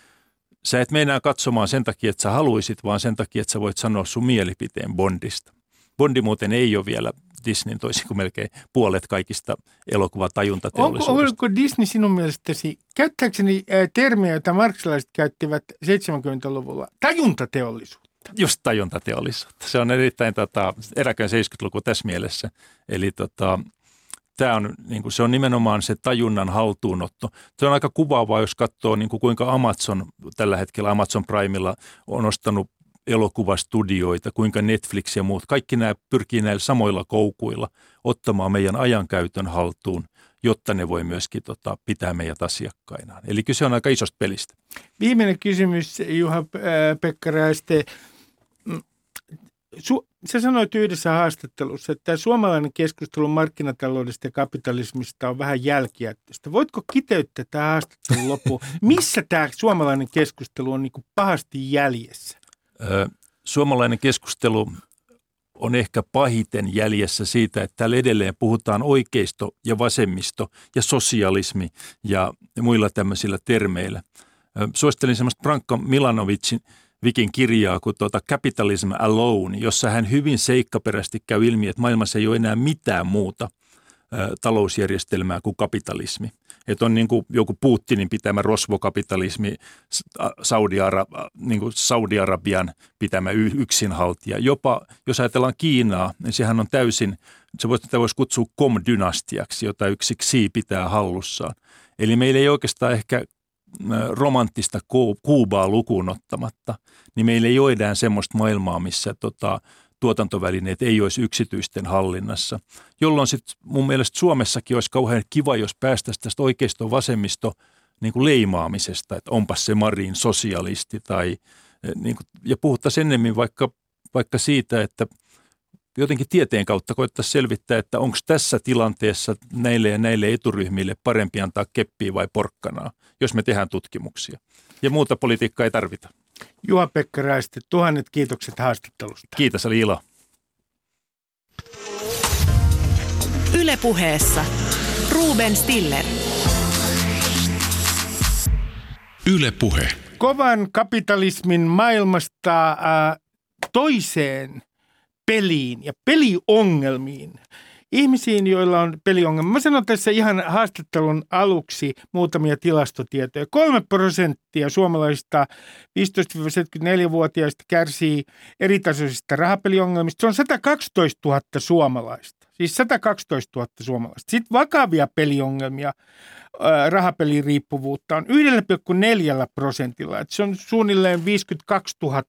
sä et meinaa katsomaan sen takia, että sä haluisit, vaan sen takia, että sä voit sanoa sun mielipiteen Bondista. Bondi muuten ei ole vielä Disneyn toisin kuin melkein puolet kaikista elokuvatajuntateollisuudesta. Onko, onko Disney sinun mielestäsi, käyttääkseni termiä, jota marksilaiset käyttivät 70-luvulla, tajuntateollisuutta? Just tajuntateollisuutta. Se on erittäin tota, eräköön 70-luku tässä mielessä. Eli tota, tämä on, niin kuin, se on nimenomaan se tajunnan haltuunotto. Se on aika kuvaavaa, jos katsoo niin kuin kuinka Amazon tällä hetkellä Amazon Primella on ostanut elokuvastudioita, kuinka Netflix ja muut, kaikki nämä pyrkii näillä samoilla koukuilla ottamaan meidän ajankäytön haltuun, jotta ne voi myöskin tota, pitää meidät asiakkainaan. Eli kyse on aika isosta pelistä. Viimeinen kysymys, Juha Pekka Räiste. Mm, su, sä sanoit yhdessä haastattelussa, että tämä suomalainen keskustelu markkinataloudesta ja kapitalismista on vähän jälkijättöistä. Voitko kiteyttää tämä haastattelun loppuun? [LAUGHS] Missä tämä suomalainen keskustelu on niin pahasti jäljessä? Suomalainen keskustelu on ehkä pahiten jäljessä siitä, että täällä edelleen puhutaan oikeisto ja vasemmisto ja sosialismi ja muilla tämmöisillä termeillä. Suosittelin semmoista Branko Milanovicin Vikin kirjaa kuin tuota Capitalism Alone, jossa hän hyvin seikkaperäisesti käy ilmi, että maailmassa ei ole enää mitään muuta talousjärjestelmää kuin kapitalismi. Että on niin kuin joku Putinin pitämä rosvokapitalismi, niin Saudi-Arabian pitämä yksinhaltija. Jopa jos ajatellaan Kiinaa, niin sehän on täysin, se voisi, voisi kutsua kom-dynastiaksi, jota yksi Xi pitää hallussaan. Eli meillä ei oikeastaan ehkä romanttista Kuubaa lukuun ottamatta, niin meillä ei ole enää semmoista maailmaa, missä tota, tuotantovälineet ei olisi yksityisten hallinnassa. Jolloin sitten mun mielestä Suomessakin olisi kauhean kiva, jos päästäisiin tästä oikeisto vasemmisto niin kuin leimaamisesta, että onpas se Marin sosialisti tai niin kuin, ja puhuttaisiin ennemmin vaikka, vaikka siitä, että jotenkin tieteen kautta koettaisiin selvittää, että onko tässä tilanteessa näille ja näille eturyhmille parempi antaa keppiä vai porkkanaa, jos me tehdään tutkimuksia. Ja muuta politiikkaa ei tarvita. Juha-Pekka tuhannet kiitokset haastattelusta. Kiitos, oli ilo. Ylepuheessa Ruben Stiller. Ylepuhe. Kovan kapitalismin maailmasta äh, toiseen peliin ja peliongelmiin ihmisiin, joilla on peliongelmia. Mä sanon tässä ihan haastattelun aluksi muutamia tilastotietoja. Kolme prosenttia suomalaisista 15-74-vuotiaista kärsii eritasoisista rahapeliongelmista. Se on 112 000 suomalaista. Siis 112 000 suomalaista. Sitten vakavia peliongelmia, rahapeliriippuvuutta on 1,4 prosentilla. se on suunnilleen 52 000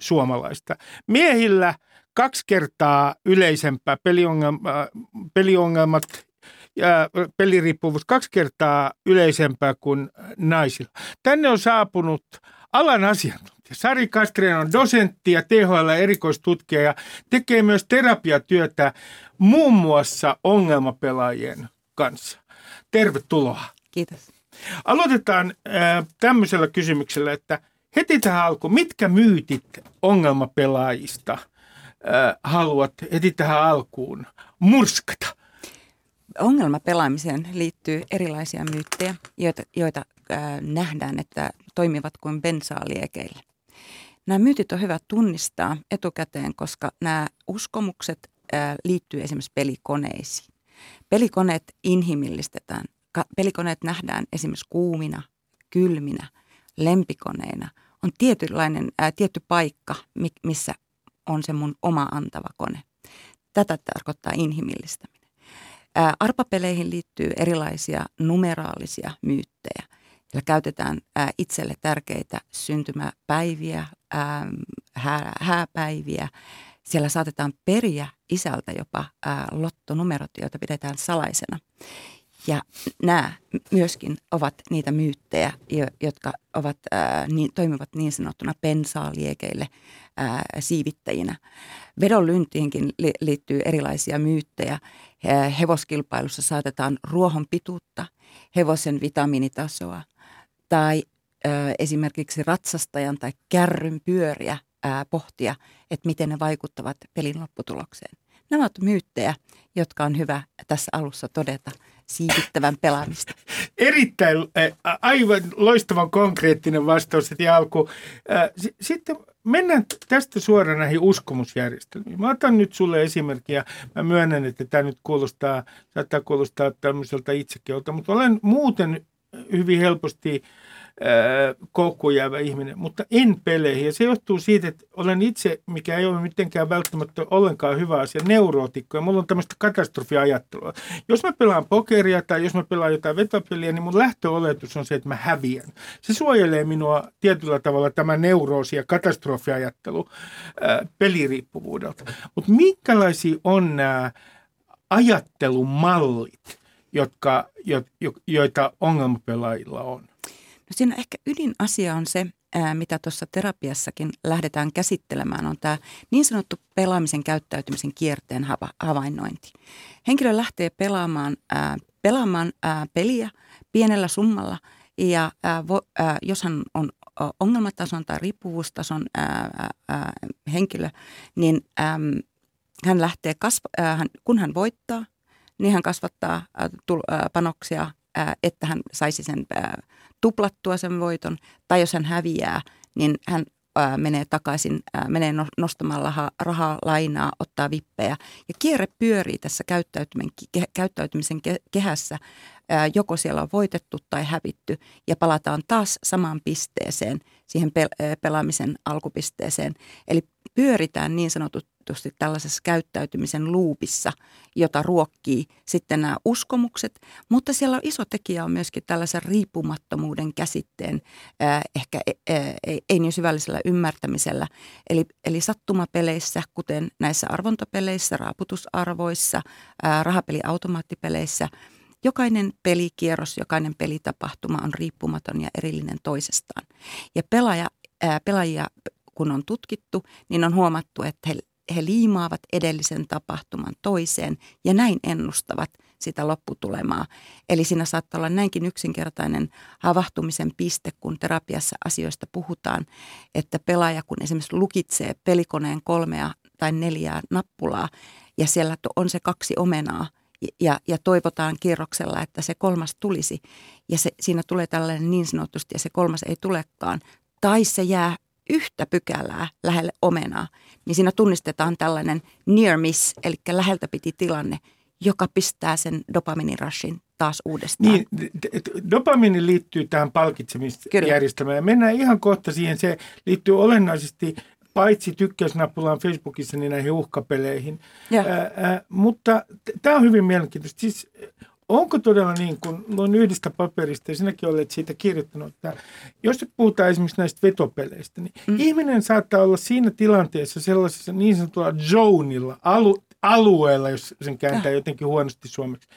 suomalaista. Miehillä – kaksi kertaa yleisempää peliongelma, peliongelmat ja peliriippuvuus kaksi kertaa yleisempää kuin naisilla. Tänne on saapunut alan asiantuntija. Sari Kastreen on dosentti ja THL erikoistutkija ja tekee myös terapiatyötä muun muassa ongelmapelaajien kanssa. Tervetuloa. Kiitos. Aloitetaan äh, tämmöisellä kysymyksellä, että heti tähän alkuun, mitkä myytit ongelmapelaajista – äh, haluat heti tähän alkuun murskata? Ongelma pelaamiseen liittyy erilaisia myyttejä, joita, joita äh, nähdään, että toimivat kuin bensaaliekeillä. Nämä myytit on hyvä tunnistaa etukäteen, koska nämä uskomukset äh, liittyy esimerkiksi pelikoneisiin. Pelikoneet inhimillistetään. Ka- pelikoneet nähdään esimerkiksi kuumina, kylminä, lempikoneina. On tietynlainen, ää, tietty paikka, missä on se mun oma antava kone. Tätä tarkoittaa inhimillistäminen. Arpapeleihin liittyy erilaisia numeraalisia myyttejä. Siellä käytetään ää, itselle tärkeitä syntymäpäiviä, ää, hää, hääpäiviä. Siellä saatetaan periä isältä jopa lottonumerot, joita pidetään salaisena. Ja nämä myöskin ovat niitä myyttejä, jotka ovat, ää, niin, toimivat niin sanottuna pensaaliekeille ää, siivittäjinä. Vedonlyyntiinkin li, liittyy erilaisia myyttejä. Hevoskilpailussa saatetaan ruohon pituutta, hevosen vitamiinitasoa tai ää, esimerkiksi ratsastajan tai kärryn pyöriä ää, pohtia, että miten ne vaikuttavat pelin lopputulokseen. Nämä ovat myyttejä, jotka on hyvä tässä alussa todeta – siivittävän pelaamista? [LAUGHS] Erittäin, aivan loistavan konkreettinen vastaus heti alku. Sitten mennään tästä suoraan näihin uskomusjärjestelmiin. Mä otan nyt sulle esimerkkiä. Mä myönnän, että tämä nyt kuulostaa, saattaa kuulostaa tämmöiseltä itsekeolta, mutta olen muuten hyvin helposti koukkuun jäävä ihminen, mutta en peleihin. Ja se johtuu siitä, että olen itse, mikä ei ole mitenkään välttämättä ollenkaan hyvä asia, neurootikko. Ja mulla on tämmöistä katastrofiajattelua. Jos mä pelaan pokeria tai jos mä pelaan jotain vetopeliä, niin mun lähtöoletus on se, että mä häviän. Se suojelee minua tietyllä tavalla tämä neuroosi ja katastrofiajattelu ää, peliriippuvuudelta. Mutta minkälaisia on nämä ajattelumallit, jotka, jo, jo, joita ongelmapelaajilla on? No siinä ehkä ydinasia on se, mitä tuossa terapiassakin lähdetään käsittelemään, on tämä niin sanottu pelaamisen käyttäytymisen kierteen hava- havainnointi. Henkilö lähtee pelaamaan, pelaamaan peliä pienellä summalla ja jos hän on ongelmatason tai riippuvuustason henkilö, niin hän lähtee, kasva, kun hän voittaa, niin hän kasvattaa panoksia, että hän saisi sen tuplattua sen voiton. Tai jos hän häviää, niin hän menee takaisin, menee no, nostamaan rahaa, lainaa, ottaa vippejä. Ja kierre pyörii tässä käyttäytymisen, ke, käyttäytymisen ke, kehässä. Joko siellä on voitettu tai hävitty ja palataan taas samaan pisteeseen, siihen pelaamisen alkupisteeseen. Eli pyöritään niin sanotut tunnetusti tällaisessa käyttäytymisen luupissa, jota ruokkii sitten nämä uskomukset. Mutta siellä on iso tekijä on myöskin tällaisen riippumattomuuden käsitteen, ehkä äh, ei, ei niin syvällisellä ymmärtämisellä. Eli, eli sattumapeleissä, kuten näissä arvontapeleissä, raaputusarvoissa, äh, rahapeliautomaattipeleissä, Jokainen pelikierros, jokainen pelitapahtuma on riippumaton ja erillinen toisestaan. Ja pelaaja, ää, pelaajia kun on tutkittu, niin on huomattu, että he he liimaavat edellisen tapahtuman toiseen ja näin ennustavat sitä lopputulemaa. Eli siinä saattaa olla näinkin yksinkertainen havahtumisen piste, kun terapiassa asioista puhutaan, että pelaaja kun esimerkiksi lukitsee pelikoneen kolmea tai neljää nappulaa ja siellä on se kaksi omenaa ja, ja toivotaan kierroksella, että se kolmas tulisi ja se, siinä tulee tällainen niin sanotusti ja se kolmas ei tulekaan tai se jää yhtä pykälää lähelle omenaa, niin siinä tunnistetaan tällainen near miss, eli läheltä piti tilanne, joka pistää sen dopaminirashin taas uudestaan. Niin, dopamini liittyy tähän palkitsemisjärjestelmään. Ja mennään ihan kohta siihen. Se liittyy olennaisesti paitsi tykkäysnappulaan Facebookissa, niin näihin uhkapeleihin. Ää, ää, mutta tämä on hyvin mielenkiintoista. Siis onko todella niin, kun luin yhdestä paperista ja sinäkin olet siitä kirjoittanut, että jos puhutaan esimerkiksi näistä vetopeleistä, niin mm. ihminen saattaa olla siinä tilanteessa sellaisessa niin sanotulla zoneilla, alu, alueella, jos sen kääntää jotenkin huonosti suomeksi,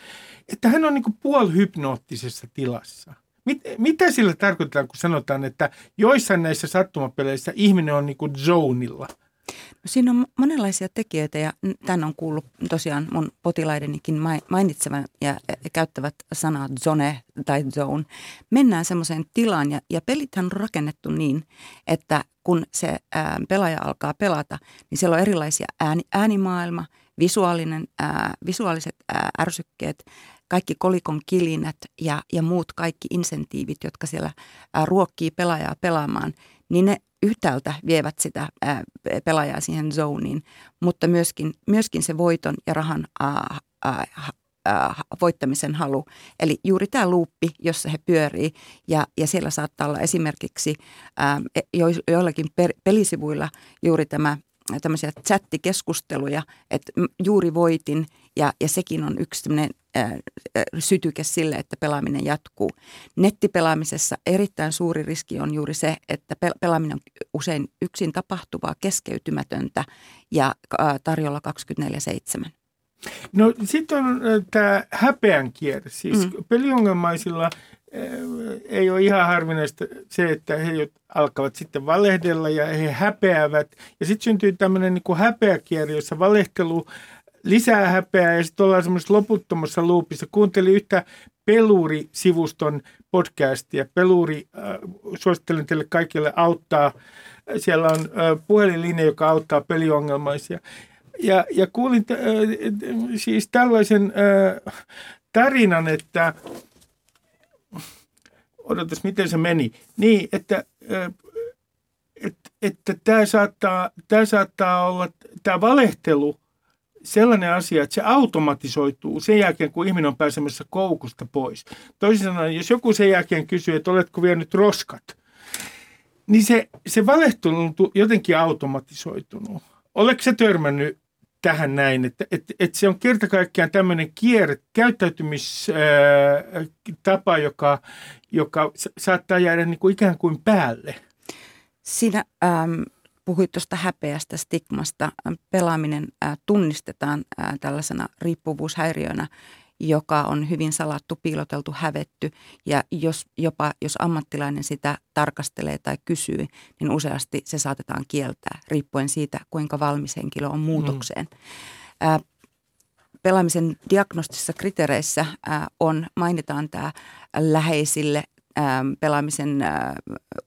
että hän on niin kuin puolihypnoottisessa tilassa. Mit, mitä sillä tarkoitetaan, kun sanotaan, että joissain näissä sattumapeleissä ihminen on niin kuin No siinä on monenlaisia tekijöitä ja tämän on kuullut tosiaan mun potilaidenikin mainitsevan ja käyttävät sanaa zone tai zone. Mennään semmoiseen tilaan ja, ja pelithän on rakennettu niin, että kun se ää, pelaaja alkaa pelata, niin siellä on erilaisia ääni, äänimaailma, visuaalinen, ää, visuaaliset ää, ärsykkeet, kaikki kolikon kilinät ja, ja muut kaikki insentiivit, jotka siellä ää, ruokkii pelaajaa pelaamaan, niin ne yhtäältä vievät sitä ää, pelaajaa siihen zoniin, mutta myöskin, myöskin se voiton ja rahan ää, ää, ää, voittamisen halu. Eli juuri tämä luuppi, jossa he pyörii ja, ja siellä saattaa olla esimerkiksi ää, jo, joillakin per, pelisivuilla juuri tämä tämmöisiä chattikeskusteluja, että juuri voitin ja, ja sekin on yksi sytyke sille, että pelaaminen jatkuu. Nettipelaamisessa erittäin suuri riski on juuri se, että pelaaminen on usein yksin tapahtuvaa, keskeytymätöntä ja tarjolla 24-7. No sitten on tämä häpeän kierre. Siis mm. peliongelmaisilla ei ole ihan harvinaista se, että he alkavat sitten valehdella ja he häpeävät. Ja sitten syntyy tämmöinen niin häpeäkierre, jossa valehtelu lisää häpeää ja sitten ollaan semmoisessa loputtomassa luupissa. Kuuntelin yhtä Peluri-sivuston podcastia. Peluri, äh, suosittelen teille kaikille auttaa. Siellä on äh, puhelinlinja, joka auttaa peliongelmaisia. Ja, ja kuulin äh, siis tällaisen äh, tarinan, että odotas, miten se meni. Niin, että, äh, että, että tämä saattaa, saattaa olla, tämä valehtelu sellainen asia, että se automatisoituu sen jälkeen, kun ihminen on pääsemässä koukusta pois. Toisin sanoen, jos joku sen jälkeen kysyy, että oletko vienyt roskat, niin se, se valehtelu on jotenkin automatisoitunut. Oletko se törmännyt tähän näin, että, että, että se on kerta kaikkiaan tämmöinen kierre, käyttäytymistapa, joka, joka saattaa jäädä niin kuin ikään kuin päälle? Siinä ähm, puhuit tuosta häpeästä, stigmasta. Pelaaminen tunnistetaan tällaisena riippuvuushäiriönä joka on hyvin salattu, piiloteltu, hävetty. Ja jos, jopa jos ammattilainen sitä tarkastelee tai kysyy, niin useasti se saatetaan kieltää, riippuen siitä, kuinka valmis henkilö on muutokseen. Mm. Ää, pelaamisen diagnostisissa kriteereissä on, mainitaan tämä läheisille pelaamisen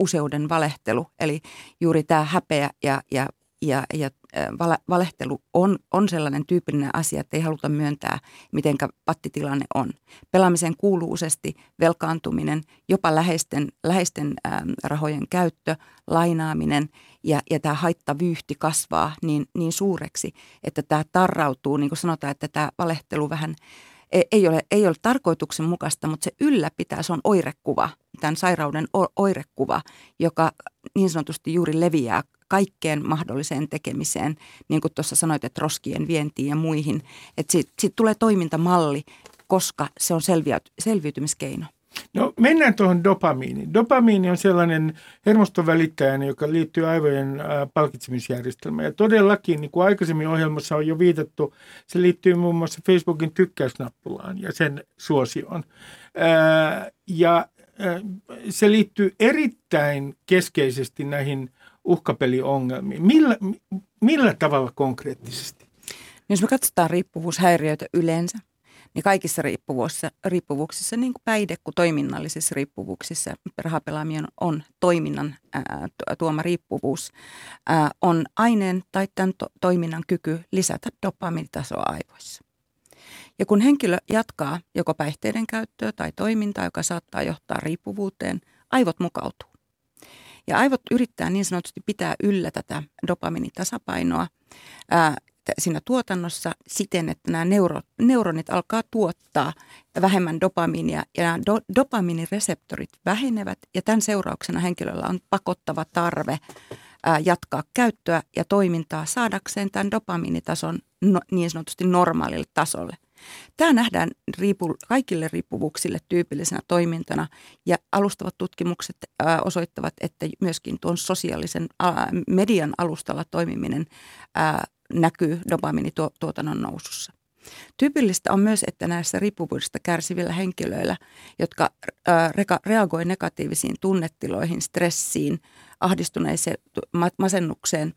useuden valehtelu, eli juuri tämä häpeä ja, ja ja, ja vale, valehtelu on, on sellainen tyypillinen asia, että ei haluta myöntää, miten pattitilanne on. Pelaamiseen kuuluu useasti velkaantuminen, jopa läheisten, läheisten ähm, rahojen käyttö, lainaaminen ja, ja tämä haittavyyhti kasvaa niin, niin suureksi, että tämä tarrautuu, niin kuin sanotaan, että tämä valehtelu vähän ei ole, ei ole tarkoituksenmukaista, mutta se ylläpitää, se on oirekuva, tämän sairauden oirekuva, joka niin sanotusti juuri leviää kaikkeen mahdolliseen tekemiseen, niin kuin tuossa sanoit, että roskien vientiin ja muihin. Että siitä, siitä tulee toimintamalli, koska se on selviytymiskeino. No mennään tuohon dopamiiniin. Dopamiini on sellainen hermoston välittäjä, joka liittyy aivojen palkitsemisjärjestelmään. Ja todellakin, niin kuin aikaisemmin ohjelmassa on jo viitattu, se liittyy muun muassa Facebookin tykkäysnappulaan ja sen suosioon. ja se liittyy erittäin keskeisesti näihin uhkapeliongelmiin. Millä, millä tavalla konkreettisesti? Jos me katsotaan riippuvuushäiriöitä yleensä, niin kaikissa riippuvuuksissa, riippuvuuksissa niin kuin päihde- kuin toiminnallisissa riippuvuuksissa, rahapelaaminen on toiminnan ää, tuoma riippuvuus, ää, on aineen tai tämän to- toiminnan kyky lisätä dopamiinitasoa aivoissa. Ja kun henkilö jatkaa joko päihteiden käyttöä tai toimintaa, joka saattaa johtaa riippuvuuteen, aivot mukautuu. Ja aivot yrittää niin sanotusti pitää yllä tätä dopamiinitasapainoa ää, siinä tuotannossa siten, että nämä neuro, neuronit alkaa tuottaa vähemmän dopamiinia ja nämä do, dopamiinireseptorit vähenevät ja tämän seurauksena henkilöllä on pakottava tarve ää, jatkaa käyttöä ja toimintaa saadakseen tämän dopamiinitason no, niin sanotusti normaalille tasolle. Tämä nähdään riipu, kaikille riippuvuuksille tyypillisenä toimintana ja alustavat tutkimukset osoittavat, että myöskin tuon sosiaalisen median alustalla toimiminen näkyy dopamiinituotannon nousussa. Tyypillistä on myös, että näissä riippuvuudesta kärsivillä henkilöillä, jotka reagoi negatiivisiin tunnetiloihin, stressiin, ahdistuneeseen, masennukseen,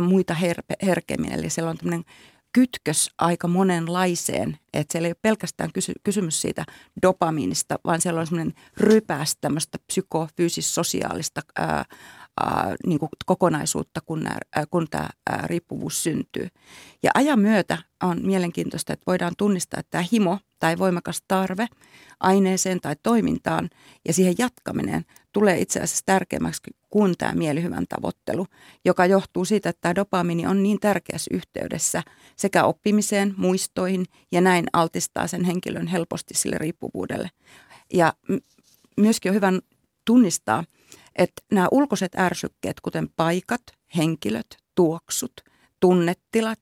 muita herpe, herkemmin. Eli siellä on tämmöinen kytkös aika monenlaiseen, että siellä ei ole pelkästään kysy- kysymys siitä dopamiinista, vaan siellä on semmoinen rypäs tämmöistä psykofyysis-sosiaalista ää, ää, niin kuin kokonaisuutta, kun, nää, ää, kun tämä ää, riippuvuus syntyy. Ja ajan myötä on mielenkiintoista, että voidaan tunnistaa, että tämä himo tai voimakas tarve aineeseen tai toimintaan ja siihen jatkaminen tulee itse asiassa tärkeämmäksi kuin tämä mielihyvän tavoittelu, joka johtuu siitä, että tämä dopamiini on niin tärkeässä yhteydessä sekä oppimiseen, muistoihin ja näin altistaa sen henkilön helposti sille riippuvuudelle. Ja myöskin on hyvä tunnistaa, että nämä ulkoiset ärsykkeet, kuten paikat, henkilöt, tuoksut, tunnetilat,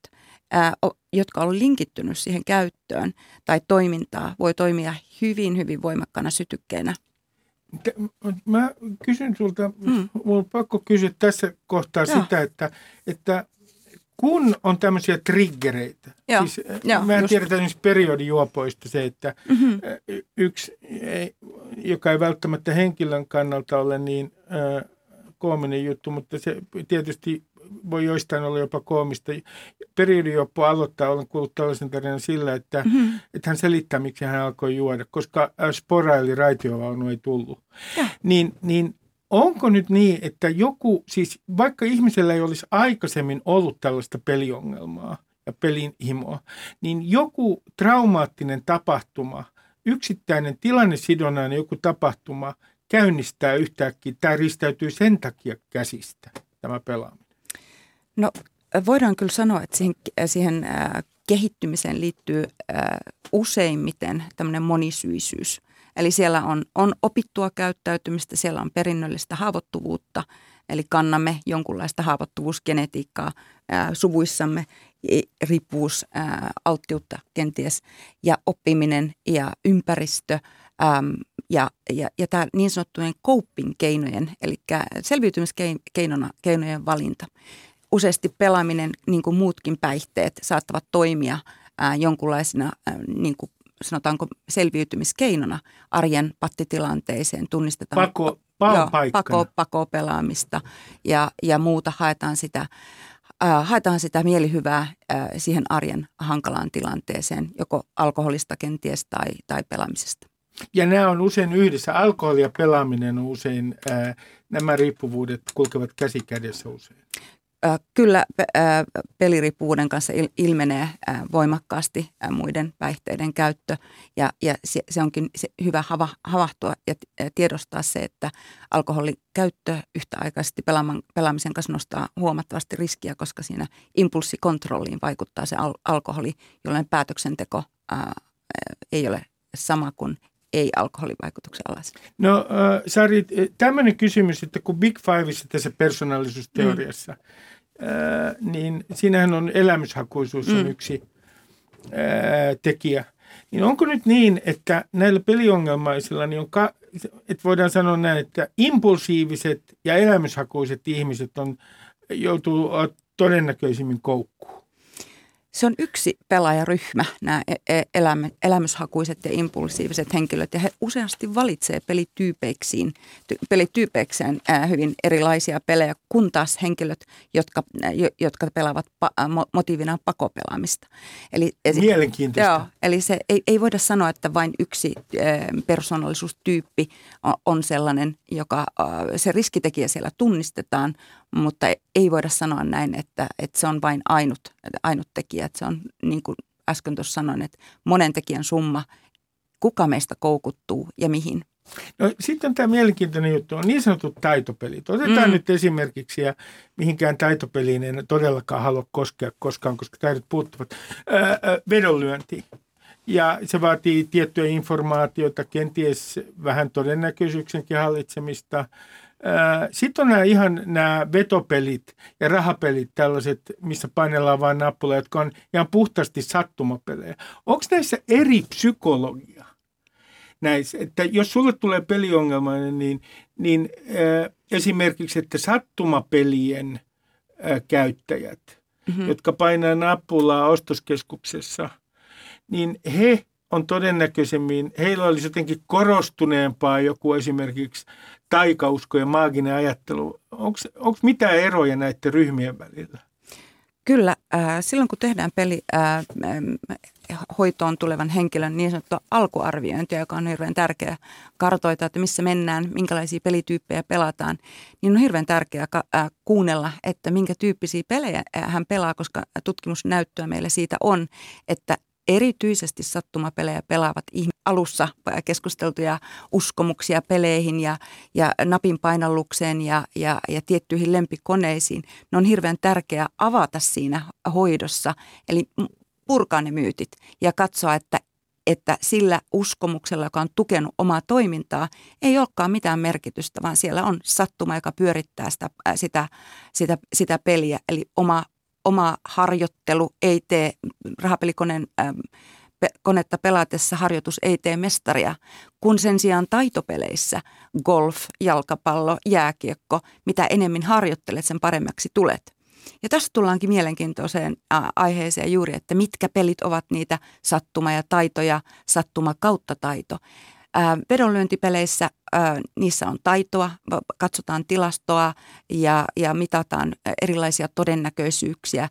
ää, jotka on linkittynyt siihen käyttöön tai toimintaa, voi toimia hyvin, hyvin voimakkaana sytykkeenä Mä kysyn sulta, mm. mulla on pakko kysyä tässä kohtaa Joo. sitä, että, että kun on tämmöisiä triggereitä, Joo. siis Joo, mä en tiedä esimerkiksi periodijuopoista se, että mm-hmm. yksi, joka ei välttämättä henkilön kannalta ole niin äh, koominen juttu, mutta se tietysti voi joistain olla jopa koomista. Periodioppo aloittaa, olen kuullut tällaisen tarinan sillä, että, mm-hmm. että hän selittää, miksi hän alkoi juoda, koska spora eli raitiovaunu ei tullut. Niin, niin onko nyt niin, että joku, siis vaikka ihmisellä ei olisi aikaisemmin ollut tällaista peliongelmaa ja pelin himoa, niin joku traumaattinen tapahtuma, yksittäinen tilannesidonnainen joku tapahtuma käynnistää yhtäkkiä, tämä ristäytyy sen takia käsistä, tämä pelaaminen. No voidaan kyllä sanoa, että siihen, siihen äh, kehittymiseen liittyy äh, useimmiten tämmöinen monisyisyys. Eli siellä on, on opittua käyttäytymistä, siellä on perinnöllistä haavoittuvuutta, eli kannamme jonkunlaista haavoittuvuusgenetiikkaa äh, suvuissamme, riippuvuus, äh, alttiutta kenties, ja oppiminen ja ympäristö ähm, ja, ja, ja tämä niin sanottujen coping-keinojen, eli selviytymiskeinojen valinta. Useasti pelaaminen, niin kuin muutkin päihteet, saattavat toimia ää, jonkunlaisina ää, niin kuin sanotaanko selviytymiskeinona arjen pattitilanteeseen. Tunnistetaan Pako, joo, pako, pako pelaamista ja, ja muuta haetaan sitä äh, haetaan sitä mielihyvää äh, siihen arjen hankalaan tilanteeseen, joko alkoholista kenties tai, tai pelaamisesta. Ja nämä on usein yhdessä. Alkoholi ja pelaaminen on usein, ää, nämä riippuvuudet kulkevat käsi kädessä usein. Kyllä peliriippuvuuden kanssa ilmenee voimakkaasti muiden päihteiden käyttö. Ja, ja se, onkin hyvä havahtua ja tiedostaa se, että alkoholin käyttö yhtäaikaisesti pelaamisen kanssa nostaa huomattavasti riskiä, koska siinä impulssikontrolliin vaikuttaa se alkoholi, jolloin päätöksenteko ei ole sama kuin ei-alkoholivaikutuksen alaisen? No äh, Sari, tämmöinen kysymys, että kun Big Fiveissa tässä persoonallisuusteoriassa, mm. äh, niin siinähän on elämyshakuisuus on mm. yksi äh, tekijä. Niin onko nyt niin, että näillä peliongelmaisilla, niin on ka- että voidaan sanoa näin, että impulsiiviset ja elämyshakuiset ihmiset on, joutuu todennäköisimmin koukkuun? Se on yksi pelaajaryhmä, nämä e-, e-, elämä, elämyshakuiset ja impulsiiviset henkilöt, ja he useasti valitsee pelityypeiksiin, pelityypeikseen hyvin erilaisia pelejä, kun taas henkilöt, jotka, jotka pelaavat pa, motiivina pakopelaamista. Eli, Mielenkiintoista. Joo, eli se ei, ei voida sanoa, että vain yksi persoonallisuustyyppi on sellainen, joka se riskitekijä siellä tunnistetaan, mutta ei voida sanoa näin, että, että se on vain ainut, ainut tekijä. Että se on niin kuin äsken tuossa sanoin, että monen tekijän summa, kuka meistä koukuttuu ja mihin. No sitten tämä mielenkiintoinen juttu on niin sanotut taitopelit. Otetaan mm. nyt esimerkiksi, ja mihinkään taitopeliin en todellakaan halua koskea koskaan, koska taidot puuttuvat, ää, vedonlyönti. Ja se vaatii tiettyä informaatiota, kenties vähän todennäköisyyksenkin hallitsemista, sitten on nämä ihan nämä vetopelit ja rahapelit, tällaiset, missä painellaan vain nappuja, jotka on ihan puhtaasti sattumapelejä. Onko näissä eri psykologia? Näissä, että jos sulle tulee peliongelmainen, niin, niin äh, esimerkiksi, että sattumapelien äh, käyttäjät, mm-hmm. jotka painaa nappulaa ostoskeskuksessa, niin he on todennäköisemmin, heillä olisi jotenkin korostuneempaa joku esimerkiksi taikausko ja maaginen ajattelu. Onko mitään eroja näiden ryhmien välillä? Kyllä. Äh, silloin kun tehdään peli äh, hoitoon tulevan henkilön niin sanottu alkuarviointi, joka on hirveän tärkeä kartoita, että missä mennään, minkälaisia pelityyppejä pelataan, niin on hirveän tärkeää äh, kuunnella, että minkä tyyppisiä pelejä hän pelaa, koska tutkimusnäyttöä meillä siitä on, että erityisesti sattumapelejä pelaavat ihmiset alussa keskusteltuja uskomuksia peleihin ja, ja napin painallukseen ja, ja, ja tiettyihin lempikoneisiin. Ne on hirveän tärkeää avata siinä hoidossa, eli purkaa ne myytit ja katsoa, että että sillä uskomuksella, joka on tukenut omaa toimintaa, ei olekaan mitään merkitystä, vaan siellä on sattuma, joka pyörittää sitä, sitä, sitä, sitä peliä. Eli oma oma harjoittelu ei tee rahapelikoneen pe- konetta pelatessa harjoitus ei tee mestaria, kun sen sijaan taitopeleissä golf, jalkapallo, jääkiekko, mitä enemmän harjoittelet, sen paremmaksi tulet. Ja tässä tullaankin mielenkiintoiseen aiheeseen juuri, että mitkä pelit ovat niitä sattuma- ja taitoja, sattuma kautta taito. Vedonlyöntipeleissä niissä on taitoa, katsotaan tilastoa ja, ja mitataan erilaisia todennäköisyyksiä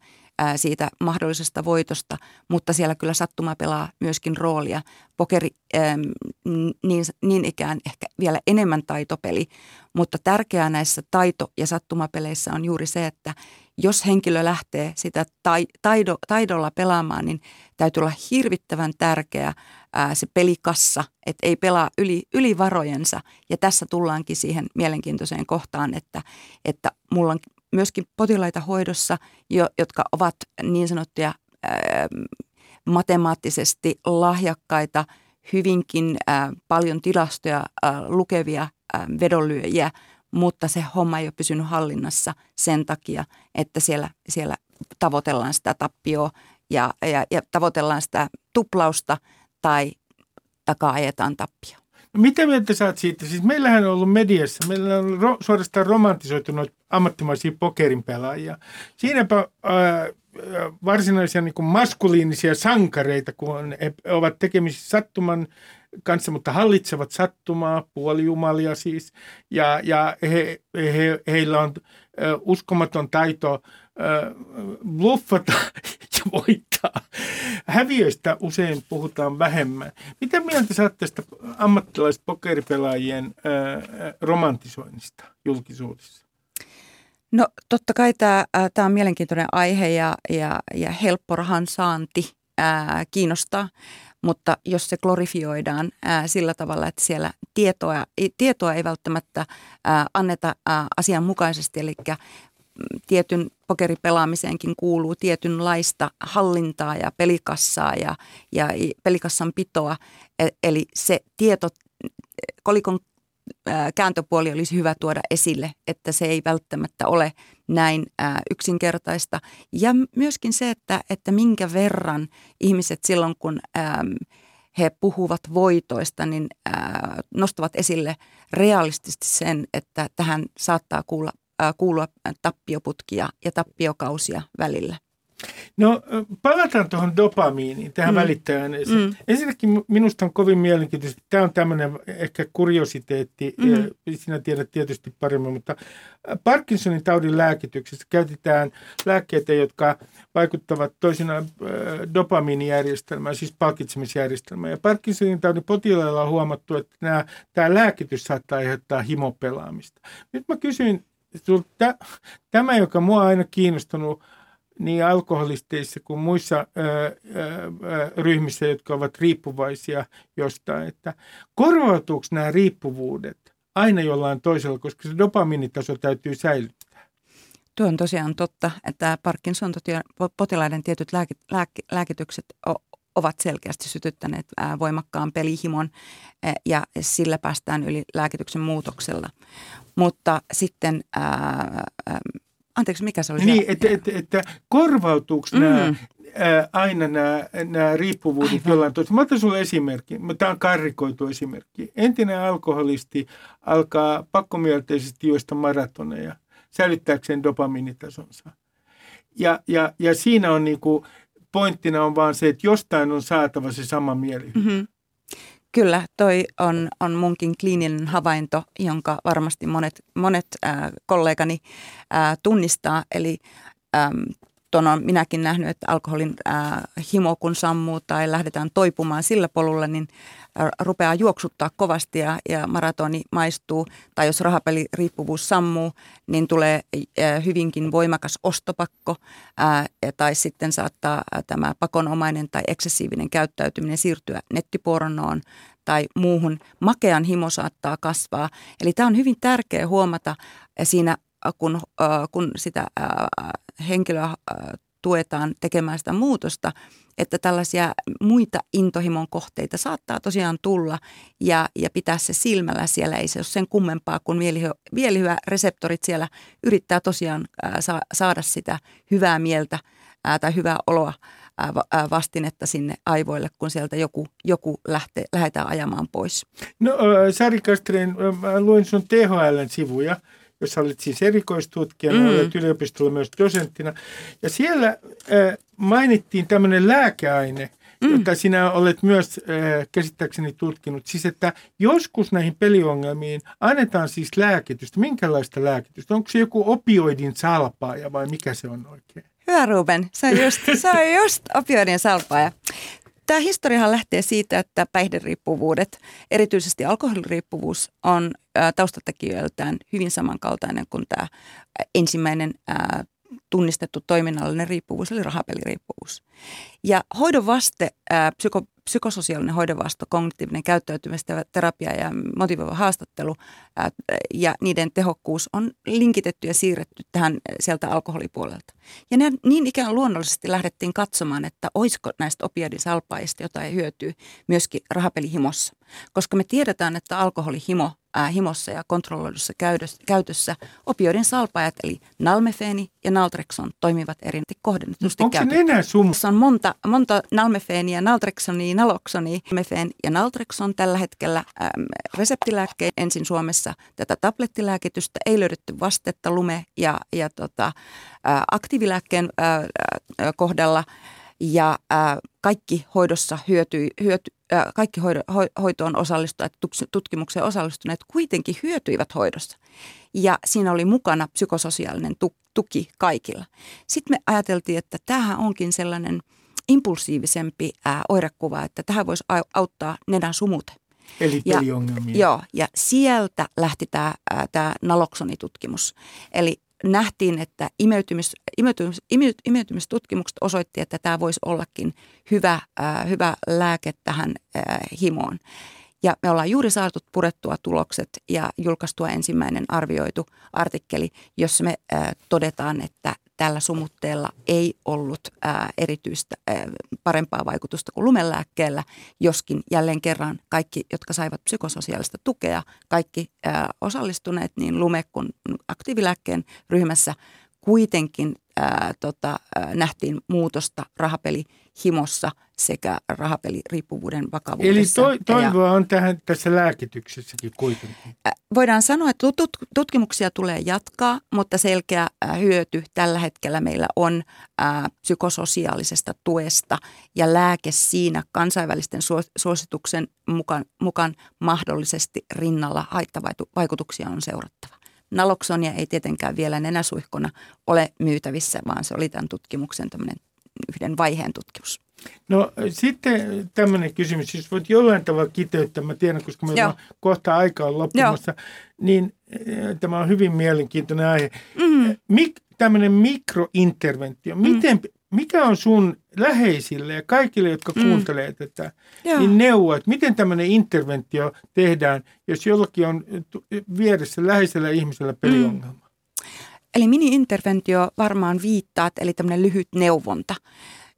siitä mahdollisesta voitosta, mutta siellä kyllä sattuma pelaa myöskin roolia. Pokeri niin, niin ikään ehkä vielä enemmän taitopeli, mutta tärkeää näissä taito- ja sattumapeleissä on juuri se, että jos henkilö lähtee sitä taido, taidolla pelaamaan, niin täytyy olla hirvittävän tärkeä ää, se pelikassa, että ei pelaa yli, yli varojensa. Ja tässä tullaankin siihen mielenkiintoiseen kohtaan, että, että mulla on myöskin potilaita hoidossa, jo, jotka ovat niin sanottuja ää, matemaattisesti lahjakkaita, hyvinkin ää, paljon tilastoja ää, lukevia ää, vedonlyöjiä, mutta se homma ei ole pysynyt hallinnassa sen takia, että siellä, siellä tavoitellaan sitä tappioa ja, ja, ja tavoitellaan sitä tuplausta tai takaa ajetaan tappio. No mitä mieltä sä oot siitä? Siis meillähän on ollut mediassa, meillä on ro, suorastaan romantisoitunut ammattimaisia pokerin pelaajia. Siinäpä äh, varsinaisia niin kuin maskuliinisia sankareita, kun he ovat tekemisissä sattuman kanssa, mutta hallitsevat sattumaa, puolijumalia siis, ja, ja he, he, heillä on uskomaton taito bluffata [LAUGHS] ja voittaa. Häviöistä usein puhutaan vähemmän. Mitä mieltä saat tästä ammattilaiset pokeripelaajien romantisoinnista julkisuudessa? No totta kai tämä, tämä on mielenkiintoinen aihe ja, ja, ja helppo rahan saanti ää, kiinnostaa, mutta jos se glorifioidaan ää, sillä tavalla, että siellä tietoa, tietoa ei välttämättä ää, anneta ää, asianmukaisesti, eli tietyn pokeripelaamiseenkin kuuluu tietynlaista hallintaa ja pelikassaa ja, ja pelikassan pitoa. E, eli se tieto, kolikon kääntöpuoli olisi hyvä tuoda esille, että se ei välttämättä ole näin yksinkertaista. Ja myöskin se, että, että minkä verran ihmiset silloin, kun he puhuvat voitoista, niin nostavat esille realistisesti sen, että tähän saattaa kuulla kuulua tappioputkia ja tappiokausia välillä. No palataan tuohon dopamiiniin, tähän mm. välittäjään. Mm. Ensinnäkin minusta on kovin mielenkiintoista. Tämä on tämmöinen ehkä kuriositeetti, mm. sinä tiedät tietysti paremmin, mutta Parkinsonin taudin lääkityksessä käytetään lääkkeitä, jotka vaikuttavat toisinaan dopamiinijärjestelmään, siis palkitsemisjärjestelmään. Ja Parkinsonin taudin potilailla on huomattu, että nämä, tämä lääkitys saattaa aiheuttaa himopelaamista. Nyt mä kysyin Tämä, joka mua on aina kiinnostunut niin alkoholisteissa kuin muissa ää, ää, ryhmissä, jotka ovat riippuvaisia jostain, että korvautuuko nämä riippuvuudet aina jollain toisella, koska se dopamiinitaso täytyy säilyttää. Tuo on tosiaan totta, että Parkinson-potilaiden tietyt lääke, lääke, lääkitykset ovat selkeästi sytyttäneet voimakkaan pelihimon ja sillä päästään yli lääkityksen muutoksella. Mutta sitten, ää, anteeksi, mikä se oli? Niin, että, että, että korvautuuko mm. nämä aina nämä, nämä riippuvuudet Aivan. jollain toisella. Mä otan sinulle esimerkki. Tämä on karrikoitu esimerkki. Entinen alkoholisti alkaa pakkomielteisesti juosta maratoneja säilyttääkseen dopaminitasonsa. Ja, ja, ja siinä on niin kuin, pointtina on vaan se, että jostain on saatava se sama mieli. Mm-hmm. Kyllä, toi on, on munkin kliininen havainto, jonka varmasti monet, monet äh, kollegani äh, tunnistaa. Eli ähm, tuon on minäkin nähnyt, että alkoholin äh, himo kun sammuu tai lähdetään toipumaan sillä polulla, niin äh, rupeaa juoksuttaa kovasti ja, ja maratoni maistuu. Tai jos rahapeliriippuvuus sammuu, niin tulee äh, hyvinkin voimakas ostopakko äh, tai sitten saattaa äh, tämä pakonomainen tai eksessiivinen käyttäytyminen siirtyä nettipornoon tai muuhun. Makean himo saattaa kasvaa. Eli tämä on hyvin tärkeä huomata siinä kun, kun sitä henkilöä tuetaan tekemään sitä muutosta, että tällaisia muita intohimon kohteita saattaa tosiaan tulla ja, ja pitää se silmällä siellä. Ei se ole sen kummempaa, kun mielihyvä reseptorit siellä yrittää tosiaan saada sitä hyvää mieltä tai hyvää oloa vastinetta sinne aivoille, kun sieltä joku, joku lähtee, lähdetään ajamaan pois. No Sari Kastren, luin sun THLn sivuja – jossa olet siis erikoistutkijana, mm. olet yliopistolla myös dosenttina. Ja siellä äh, mainittiin tämmöinen lääkeaine, mm. jota sinä olet myös äh, käsittääkseni tutkinut. Siis että joskus näihin peliongelmiin annetaan siis lääkitystä. Minkälaista lääkitystä? Onko se joku opioidin salpaaja vai mikä se on oikein? Hyvä Ruben, se on just, se on just opioidin salpaaja. Tämä historiahan lähtee siitä, että päihderiippuvuudet, erityisesti alkoholiriippuvuus, on taustatekijöiltään hyvin samankaltainen kuin tämä ensimmäinen tunnistettu toiminnallinen riippuvuus, eli rahapeliriippuvuus. Ja hoidon vaste, psyko, psykososiaalinen hoidonvasto, kognitiivinen terapia ja motivoiva haastattelu ja niiden tehokkuus on linkitetty ja siirretty tähän sieltä alkoholipuolelta. Ja ne, niin ikään luonnollisesti lähdettiin katsomaan, että olisiko näistä opiadisalpaista jotain hyötyä myöskin rahapelihimossa. Koska me tiedetään, että alkoholihimo ää, himossa ja kontrolloidussa käytössä opioidin salpajat eli nalmefeeni ja naltrexon toimivat erinti kohdennetusti Onko se enää on monta monta, nalmefeenia, naltreksonia, naloksonia. Nalmefeen ja naltrekson tällä hetkellä äm, reseptilääkkeen ensin Suomessa tätä tablettilääkitystä. Ei löydetty vastetta lume- ja, ja tota, aktiivilääkkeen kohdalla. Ja kaikki hoidossa hyötyi, hyöty, kaikki hoido, hoitoon osallistuneet, tutkimukseen osallistuneet kuitenkin hyötyivät hoidossa. Ja siinä oli mukana psykososiaalinen tuki kaikilla. Sitten me ajateltiin, että tämähän onkin sellainen impulsiivisempi ää, oirekuva, että tähän voisi auttaa nenän sumute. Eli peliongelmia. Joo, ja sieltä lähti tämä naloksonitutkimus. Eli nähtiin, että imeytymis, imeytymis, imeytymistutkimukset osoitti, että tämä voisi ollakin hyvä, äh, hyvä lääke tähän äh, himoon. Ja me ollaan juuri saatu purettua tulokset ja julkaistua ensimmäinen arvioitu artikkeli, jossa me äh, todetaan, että tällä sumutteella ei ollut erityistä parempaa vaikutusta kuin lumelääkkeellä, joskin jälleen kerran kaikki, jotka saivat psykososiaalista tukea, kaikki osallistuneet niin lume- kuin aktiivilääkkeen ryhmässä kuitenkin ää, tota, nähtiin muutosta rahapelihimossa sekä rahapeliriippuvuuden vakavuudessa. Eli to, toivoa on tähän tässä lääkityksessäkin kuitenkin. Voidaan sanoa, että tutkimuksia tulee jatkaa, mutta selkeä hyöty tällä hetkellä meillä on ää, psykososiaalisesta tuesta ja lääke siinä kansainvälisten suosituksen mukaan, mukaan mahdollisesti rinnalla haittavaikutuksia on seurattava. Naloksonia ei tietenkään vielä nenäsuihkona ole myytävissä, vaan se oli tämän tutkimuksen yhden vaiheen tutkimus. No sitten tämmöinen kysymys, jos voit jollain tavalla kiteyttää, mä tiedän, koska meillä Joo. on kohta aika on loppumassa, Joo. niin äh, tämä on hyvin mielenkiintoinen aihe. Mm. Mik, tämmöinen mikrointerventio, miten, mm. mikä on sun läheisille ja kaikille, jotka mm. kuuntelee tätä, Joo. niin neuvo, että miten tämmöinen interventio tehdään, jos jollakin on vieressä läheisellä ihmisellä peliongelma? Mm. Eli mini-interventio varmaan viittaat, eli tämmöinen lyhyt neuvonta.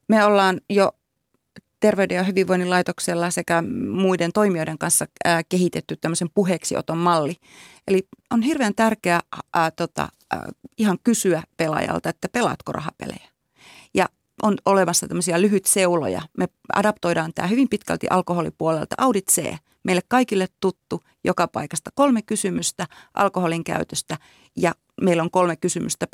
Me ollaan jo Terveyden ja hyvinvoinnin laitoksella sekä muiden toimijoiden kanssa ää, kehitetty tämmöisen puheeksioton malli. Eli on hirveän tärkeää ää, tota, ää, ihan kysyä pelaajalta, että pelaatko rahapelejä. Ja on olemassa tämmöisiä lyhyt seuloja. Me adaptoidaan tämä hyvin pitkälti alkoholipuolelta. Audit C, meille kaikille tuttu joka paikasta. Kolme kysymystä alkoholin käytöstä ja meillä on kolme kysymystä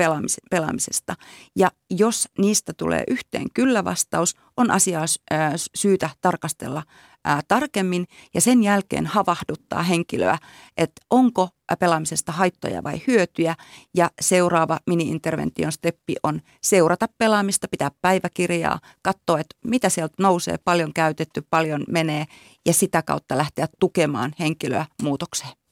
pelaamisesta. Ja jos niistä tulee yhteen kyllä-vastaus, on asiaa syytä tarkastella tarkemmin ja sen jälkeen havahduttaa henkilöä, että onko pelaamisesta haittoja vai hyötyjä. Ja seuraava mini-intervention steppi on seurata pelaamista, pitää päiväkirjaa, katsoa, että mitä sieltä nousee, paljon käytetty, paljon menee ja sitä kautta lähteä tukemaan henkilöä muutokseen.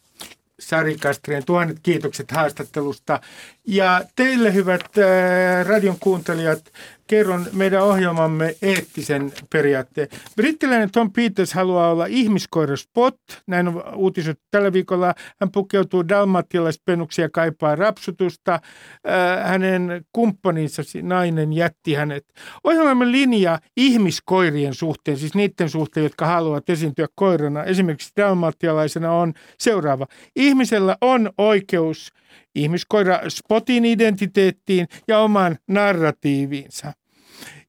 Sari Kastreen, tuhannet kiitokset haastattelusta. Ja teille hyvät äh, radion kuuntelijat, kerron meidän ohjelmamme eettisen periaatteen. Brittiläinen Tom Peters haluaa olla ihmiskoira Spot. Näin on uutiset tällä viikolla. Hän pukeutuu dalmattilaispennuksi ja kaipaa rapsutusta. Äh, hänen kumppaninsa nainen jätti hänet. Ohjelmamme linja ihmiskoirien suhteen, siis niiden suhteen, jotka haluavat esiintyä koirana, esimerkiksi dalmattialaisena on seuraava. Ihmisellä on oikeus ihmiskoira Spotin identiteettiin ja oman narratiiviinsa.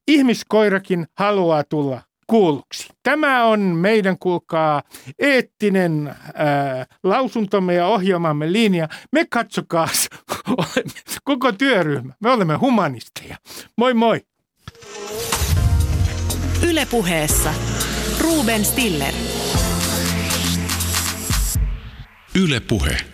Ihmiskoirakin haluaa tulla kuulluksi. Tämä on meidän, kuulkaa, eettinen ää, lausuntomme ja ohjelmamme linja. Me katsokaa [LAUGHS] koko työryhmä. Me olemme humanisteja. Moi moi! Ylepuheessa Ruben Stiller. Ylepuhe.